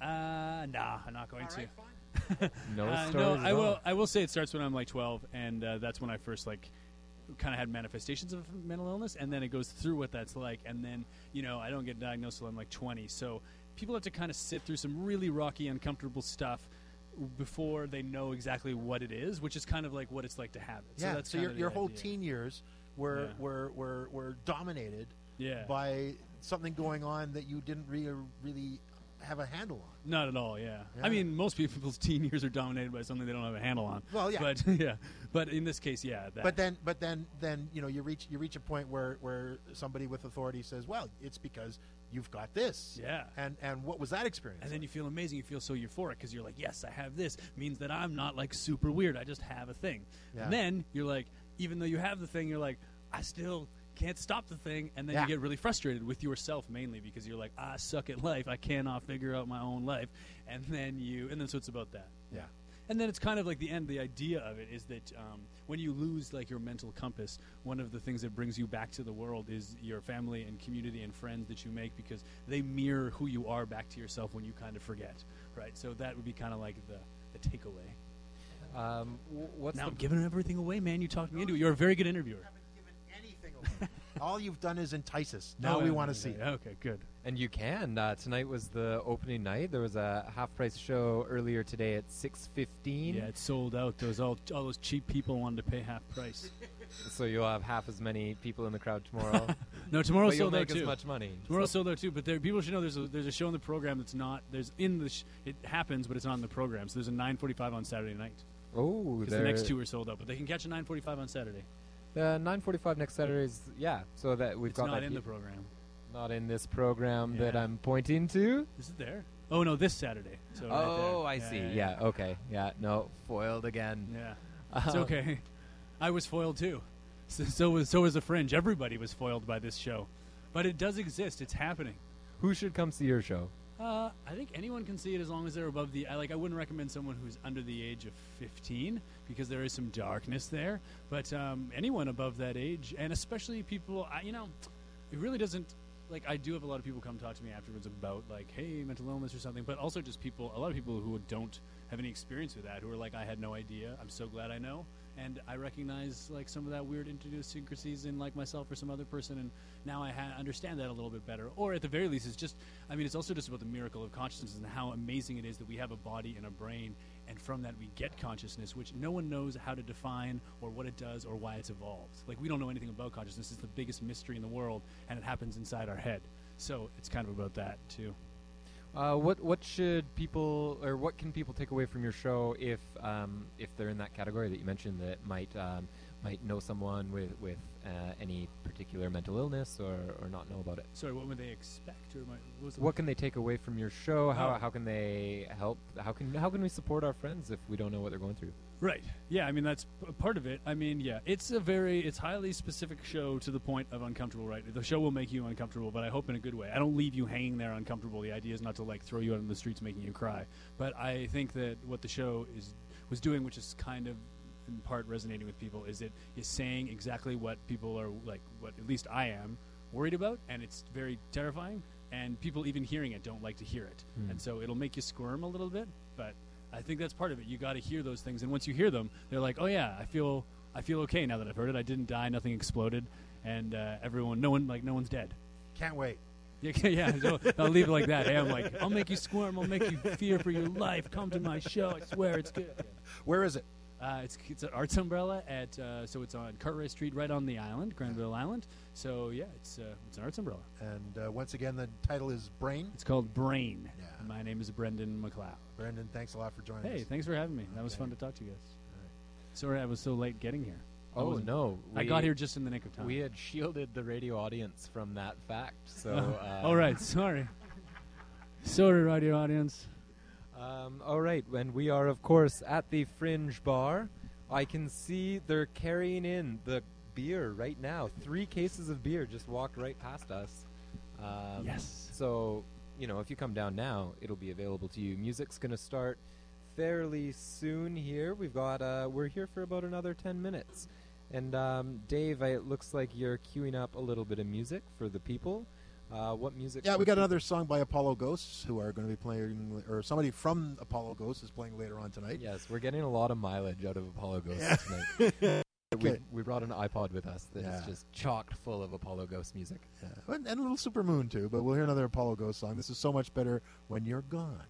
S15: Uh, nah, I'm not going
S3: All
S15: to.
S3: right,
S2: No
S15: Uh, no,
S2: stories
S15: I
S2: at
S15: will. I will say it starts when I'm like 12, and uh, that's when I first like kind of had manifestations of mental illness, and then it goes through what that's like, and then you know I don't get diagnosed till I'm like 20. So people have to kind of sit through some really rocky, uncomfortable stuff before they know exactly what it is, which is kind of like what it's like to have it.
S3: Yeah,
S15: so that's
S3: so
S15: kind
S3: your,
S15: of the
S3: your whole
S15: idea.
S3: teen years were
S15: Yeah.
S3: were, were were dominated
S15: Yeah.
S3: by something going on that you didn't really really have a handle on.
S15: Not at all. Yeah.
S3: Yeah.
S15: I mean, most people's teen years are dominated by something they don't have a handle on.
S3: Well, yeah.
S15: But yeah. But in this case, yeah. That.
S3: But then, but then, then you know, you reach you reach a point where where somebody with authority says, "Well, it's because you've got this."
S15: Yeah.
S3: And and what was that experience?
S15: And then you feel amazing. You feel so euphoric because you're like, yes, I have this. Means that I'm not like super weird. I just have a thing.
S3: Yeah.
S15: And then you're like, even though you have the thing, you're like, I still can't stop the thing. And then
S3: Yeah.
S15: you get really frustrated with yourself mainly because you're like, I suck at life. I cannot figure out my own life. And then you, and then so it's about that.
S3: Yeah.
S15: And then it's kind of like the end. The idea of it is that um, when you lose like your mental compass, one of the things that brings you back to the world is your family and community and friends that you make because they mirror who you are back to yourself when you kind of forget, right? So that would be kind of like the, the takeaway.
S2: Um, what's
S15: now
S2: the
S15: I'm giving everything away, man. You talked me into it. You're a very good interviewer.
S3: Anything away. All you've done is entice us. Now we want to see. it.
S15: Okay, good.
S2: And you can. Uh, tonight was the opening night. There was a half price show earlier today at six fifteen.
S15: Yeah, it's sold out. Those all all those cheap people wanted to pay half price.
S2: So you'll have half as many people in the crowd tomorrow.
S15: No, tomorrow's
S2: but you'll
S15: sold out
S2: make
S15: too.
S2: as much money.
S15: Tomorrow's sold out too, but there, people should know there's a there's a show in the program that's not there's in the sh- it happens, but it's not in the program. So there's a 9:45 on Saturday night.
S2: Oh,
S15: because the next two are sold out, but they can catch a 9:45 on Saturday.
S2: Nine forty-five next Saturday is yeah. So that we've
S15: It's
S2: got
S15: not
S2: that
S15: in
S2: he-
S15: the program.
S2: Not in this program that I'm pointing to.
S15: Is it there? Oh no, this Saturday. So right
S2: oh,
S15: there.
S2: I
S15: Yeah,
S2: see.
S15: yeah,
S2: Yeah,
S15: yeah.
S2: Okay. Yeah. No. Foiled again.
S15: Yeah. It's
S2: Uh,
S15: okay. I was foiled too. So, so was so was the Fringe. Everybody was foiled by this show, but it does exist. It's happening.
S2: Who should come see your show?
S15: Uh, I think anyone can see it as long as they're above the. I like. I wouldn't recommend someone who's under the age of 15 because there is some darkness there. But um, anyone above that age, and especially people, I, you know, it really doesn't. Like I do have a lot of people come talk to me afterwards about like, hey, mental illness or something. But also just people, a lot of people who don't have any experience with that, who are like, I had no idea. I'm so glad I know, and I recognize like some of that weird idiosyncrasies in like myself or some other person, and now I ha- understand that a little bit better. Or at the very least, it's just, I mean, it's also just about the miracle of consciousness and how amazing it is that we have a body and a brain, and from that we get consciousness, which no one knows how to define or what it does or why it's evolved. Like we don't know anything about consciousness; it's the biggest mystery in the world, and it happens inside our head. So it's kind of about that too.
S2: Uh, what what should people or what can people take away from your show if um, if they're in that category that you mentioned that might um, might know someone with with uh, any particular mental illness or, or not know about it?
S15: Sorry, what would they expect, or my, what, the
S2: What can they take away from your show? How,
S15: Oh.
S2: how can they help? How can how can we support our friends if we don't know what they're going through?
S15: Right. Yeah. I mean, that's p- part of it. I mean, yeah, it's a very, it's highly specific show to the point of uncomfortable. Right. The show will make you uncomfortable, but I hope in a good way. I don't leave you hanging there uncomfortable. The idea is not to like throw you out in the streets making you cry. But I think that what the show is was doing, which is kind of in part resonating with people, is it is saying exactly what people are like, what at least I am worried about, and it's very terrifying. And people even hearing it don't like to hear it,
S2: Hmm.
S15: and so it'll make you squirm a little bit. But I think that's part of it. You got to hear those things, and once you hear them, they're like, "Oh yeah, I feel I feel okay now that I've heard it. I didn't die, nothing exploded, and uh, everyone, no one, like no one's dead."
S3: Can't wait.
S15: Yeah, yeah. So I'll leave it like that. Hey, I'm like, I'll make you squirm. I'll make you fear for your life. Come to my show. I swear it's good.
S3: Where is it?
S15: Uh, it's it's at Arts Umbrella at uh, so it's on Cartwright Street, right on the island, Granville Island. So yeah, it's uh, it's an Arts Umbrella.
S3: And uh, once again, the title is Brain.
S15: It's called Brain. And my name is Brendan McLeod.
S3: Brendan, thanks a lot for joining
S15: Hey,
S3: us.
S15: thanks for having me. That was fun to talk to you guys. Sorry I was so late getting here.
S2: Oh
S15: wasn't-
S2: no!
S15: I got here just in the nick of time.
S2: We had shielded the radio audience from that fact. So, uh,
S15: all right, sorry. Sorry, radio audience.
S2: Um, all right, and we are, of course, at the Fringe Bar. I can see they're carrying in the beer right now. Three cases of beer just walked right past us. Um,
S15: Yes.
S2: So, you know, if you come down now, it'll be available to you. Music's going to start fairly soon here. We've got, uh, we're here for about another 10 minutes. And um, Dave, I, it looks like you're queuing up a little bit of music for the people. Uh, what music?
S3: Yeah, we got another song by Apollo Ghosts who are going to be playing, or somebody from Apollo Ghosts is playing later on tonight.
S2: Yes, we're getting a lot of mileage out of Apollo Ghosts
S3: Yeah.
S2: tonight. we,
S3: Okay.
S2: we brought an iPod with us that is
S3: Yeah.
S2: just chocked full of Apollo Ghost music.
S3: Yeah. And, and a little Supermoon too, but we'll hear another Apollo Ghost song. This is so much better when you're gone.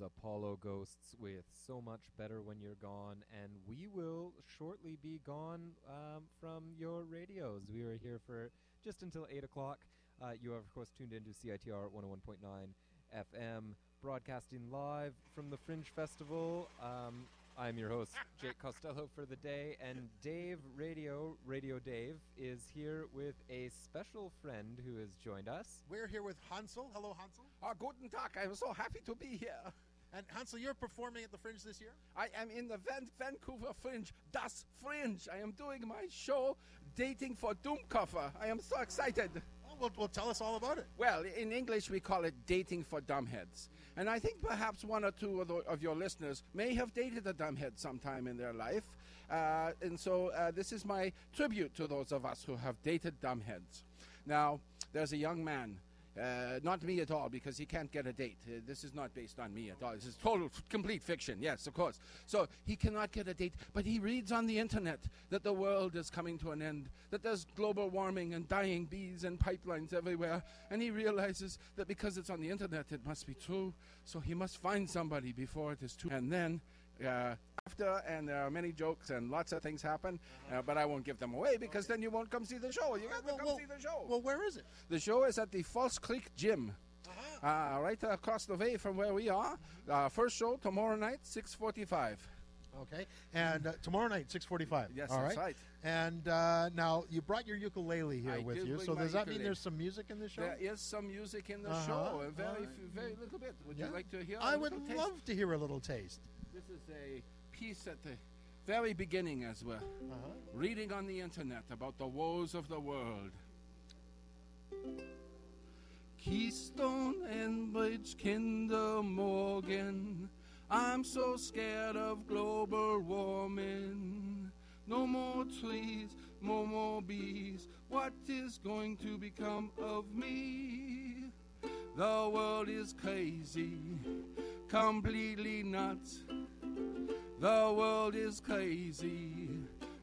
S2: That Apollo Ghosts with So Much Better When You're Gone, and we will shortly be gone um, from your radios. We are here for just until 8 o'clock. Uh, you are, of course, tuned into CITR 101.9 FM, broadcasting live from the Fringe Festival. Um, I'm your host, Jake Costello, for the day, and Dave Radio, Radio Dave, is here with a special friend who has joined us.
S3: We're here with Hansel. Hello, Hansel.
S16: Ah, guten Tag. I'm so happy to be here.
S3: And Hansel, you're performing at the Fringe this year?
S16: I am in the Van- Vancouver Fringe, Das Fringe. I am doing my show, Dating for Doomkoffer. I am so excited.
S3: Oh, well, well, tell us all about it.
S16: Well, in English, we call it Dating for Dumbheads. And I think perhaps one or two of, the, of your listeners may have dated a dumbhead sometime in their life. Uh, and so uh, this is my tribute to those of us who have dated dumbheads. Now, there's a young man. Uh, not me at all, because he can't get a date. Uh, this is not based on me at all. This is total, complete fiction. Yes, of course. So he cannot get a date, but he reads on the internet that the world is coming to an end, that there's global warming and dying bees and pipelines everywhere, and he realizes that because it's on the internet, it must be true. So he must find somebody before it is too. And then. Uh, after and there are many jokes and lots of things happen, uh, but I won't give them away because then you won't come see the show. You got to come see the show.
S3: Well, where is it?
S16: The show is at the False Creek Gym. Uh, right across the way from where we are. Uh, first show tomorrow night, 6:45.
S3: Okay, and uh, tomorrow night, 6:45.
S16: Yes,
S3: All
S16: that's
S3: right.
S16: right.
S3: And uh, now you brought your ukulele here
S16: I
S3: with
S16: did
S3: you.
S16: bring
S3: So does that mean there's some music in the show?
S16: There is some music in the
S3: Uh-huh.
S16: show, a very,
S3: All right.
S16: few, very little bit. Would
S3: Yeah.
S16: you like to hear? a
S3: I would
S16: taste?
S3: love to hear a little taste.
S16: This is a piece at the very beginning as we're
S3: Uh-huh.
S16: reading on the internet about the woes of the world. Keystone Enbridge, Kinder Morgan. I'm so scared of global warming. No more trees, no more bees. What is going to become of me? The world is crazy, completely nuts. The world is crazy,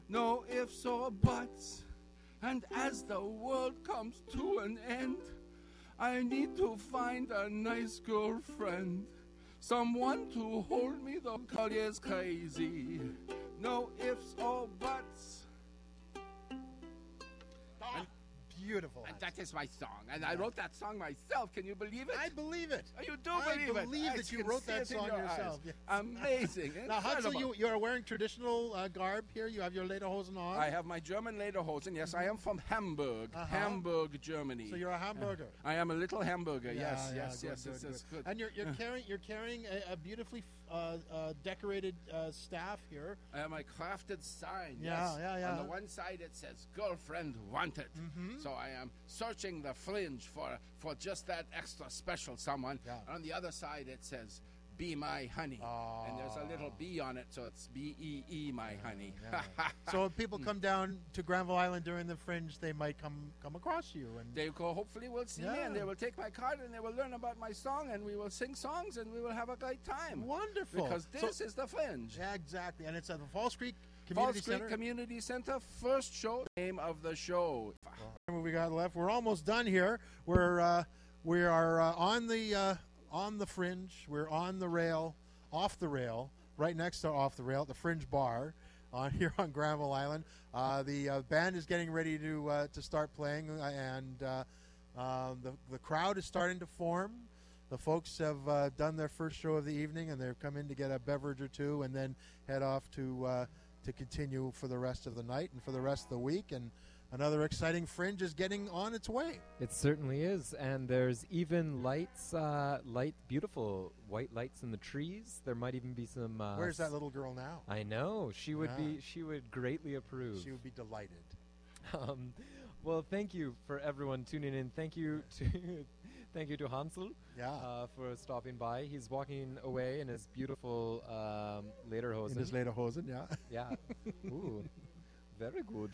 S16: no ifs or buts. And as the world comes to an end, I need to find a nice girlfriend. Someone to hold me, the world is crazy. No ifs or buts.
S3: Beautiful.
S16: And that is my song, and I wrote that song myself. Can you believe it?
S3: I believe it.
S16: Oh, you do
S3: I
S16: believe it. I believe
S3: that you wrote that song
S16: your
S3: yourself. Yes.
S16: Amazing.
S3: Now, Hansel, you, you are wearing traditional uh, garb here. You have your lederhosen on.
S16: I have my German lederhosen. Yes, I am from Hamburg,
S3: Uh-huh.
S16: Hamburg, Germany.
S3: So you're a hamburger.
S16: I am a little hamburger.
S3: Yeah,
S16: yes,
S3: yeah,
S16: yes,
S3: good,
S16: yes.
S3: good,
S16: good.
S3: And you're, you're carrying you're carrying a, a beautifully decorated uh, staff here.
S16: I have my crafted sign.
S3: Yeah,
S16: yes.
S3: yeah, yeah.
S16: On the one side it says "Girlfriend Wanted,"
S3: Mm-hmm.
S16: so I am searching the fringe for for just that extra special someone.
S3: Yeah.
S16: On the other side it says "Be my honey," and there's a little B on it, so it's B E E my honey.
S3: so if people come down to Granville Island during the fringe, they might come come across you and
S16: They will hopefully will see me and they will take my card and they will learn about my song and we will sing songs and we will have a great time.
S3: Wonderful.
S16: Because
S3: So-
S16: this is the fringe.
S3: Yeah, exactly. And it's at the False Creek Community
S16: False Creek
S3: Center.
S16: Community Center, first show, name of the show.
S3: What we got left? We're almost done here. We're uh, we are uh, on the uh, on the fringe. We're on the rail, off the rail, right next to off the rail at the Fringe Bar, on here on Granville Island. Uh, the uh, band is getting ready to uh, to start playing, uh, and uh, um, the the crowd is starting to form. The folks have uh, done their first show of the evening, and they've come in to get a beverage or two, and then head off to to continue for the rest of the night and for the rest of the week. And another exciting fringe is getting on its way.
S2: It certainly is, and there's even lights, uh, light, beautiful white lights in the trees. There might even be some. Uh,
S3: Where's that little girl now?
S2: I know she would
S3: Yeah.
S2: be. She would greatly approve.
S3: She would be delighted.
S2: Um, well, thank you for everyone tuning in. Thank you to, thank you to Hansel.
S3: Yeah.
S2: Uh, for stopping by. He's walking away in his beautiful um, lederhosen.
S3: In his lederhosen, yeah.
S2: Yeah. Ooh, very good.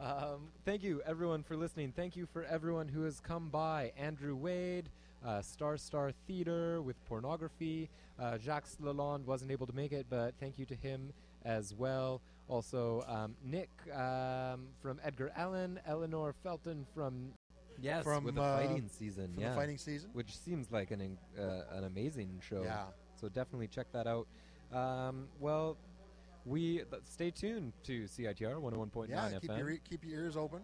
S2: Um, thank you, everyone, for listening. Thank you for everyone who has come by. Andrew Wade, uh, Star Star Theater with pornography. Uh, Jacques Lalonde wasn't able to make it, but thank you to him as well. Also, um, Nick um, from Edgar Allen, Eleanor Felton from yes,
S3: From,
S2: with the
S3: uh,
S2: fighting season.
S3: from the fighting season?
S2: which seems like an uh, an amazing show.
S3: Yeah.
S2: So definitely check that out. Um, well, we stay tuned to CITR 101.9
S3: Yeah,
S2: FM.
S3: keep your, e- keep your ears open.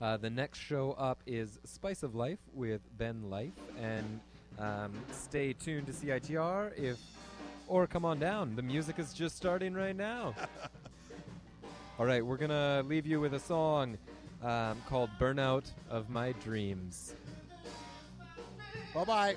S2: Uh, the next show up is Spice of Life with Ben Life, and um, stay tuned to CITR if, or come on down. The music is just starting right now. All right, we're gonna leave you with a song um, called "Burnout of My Dreams."
S3: Bye bye.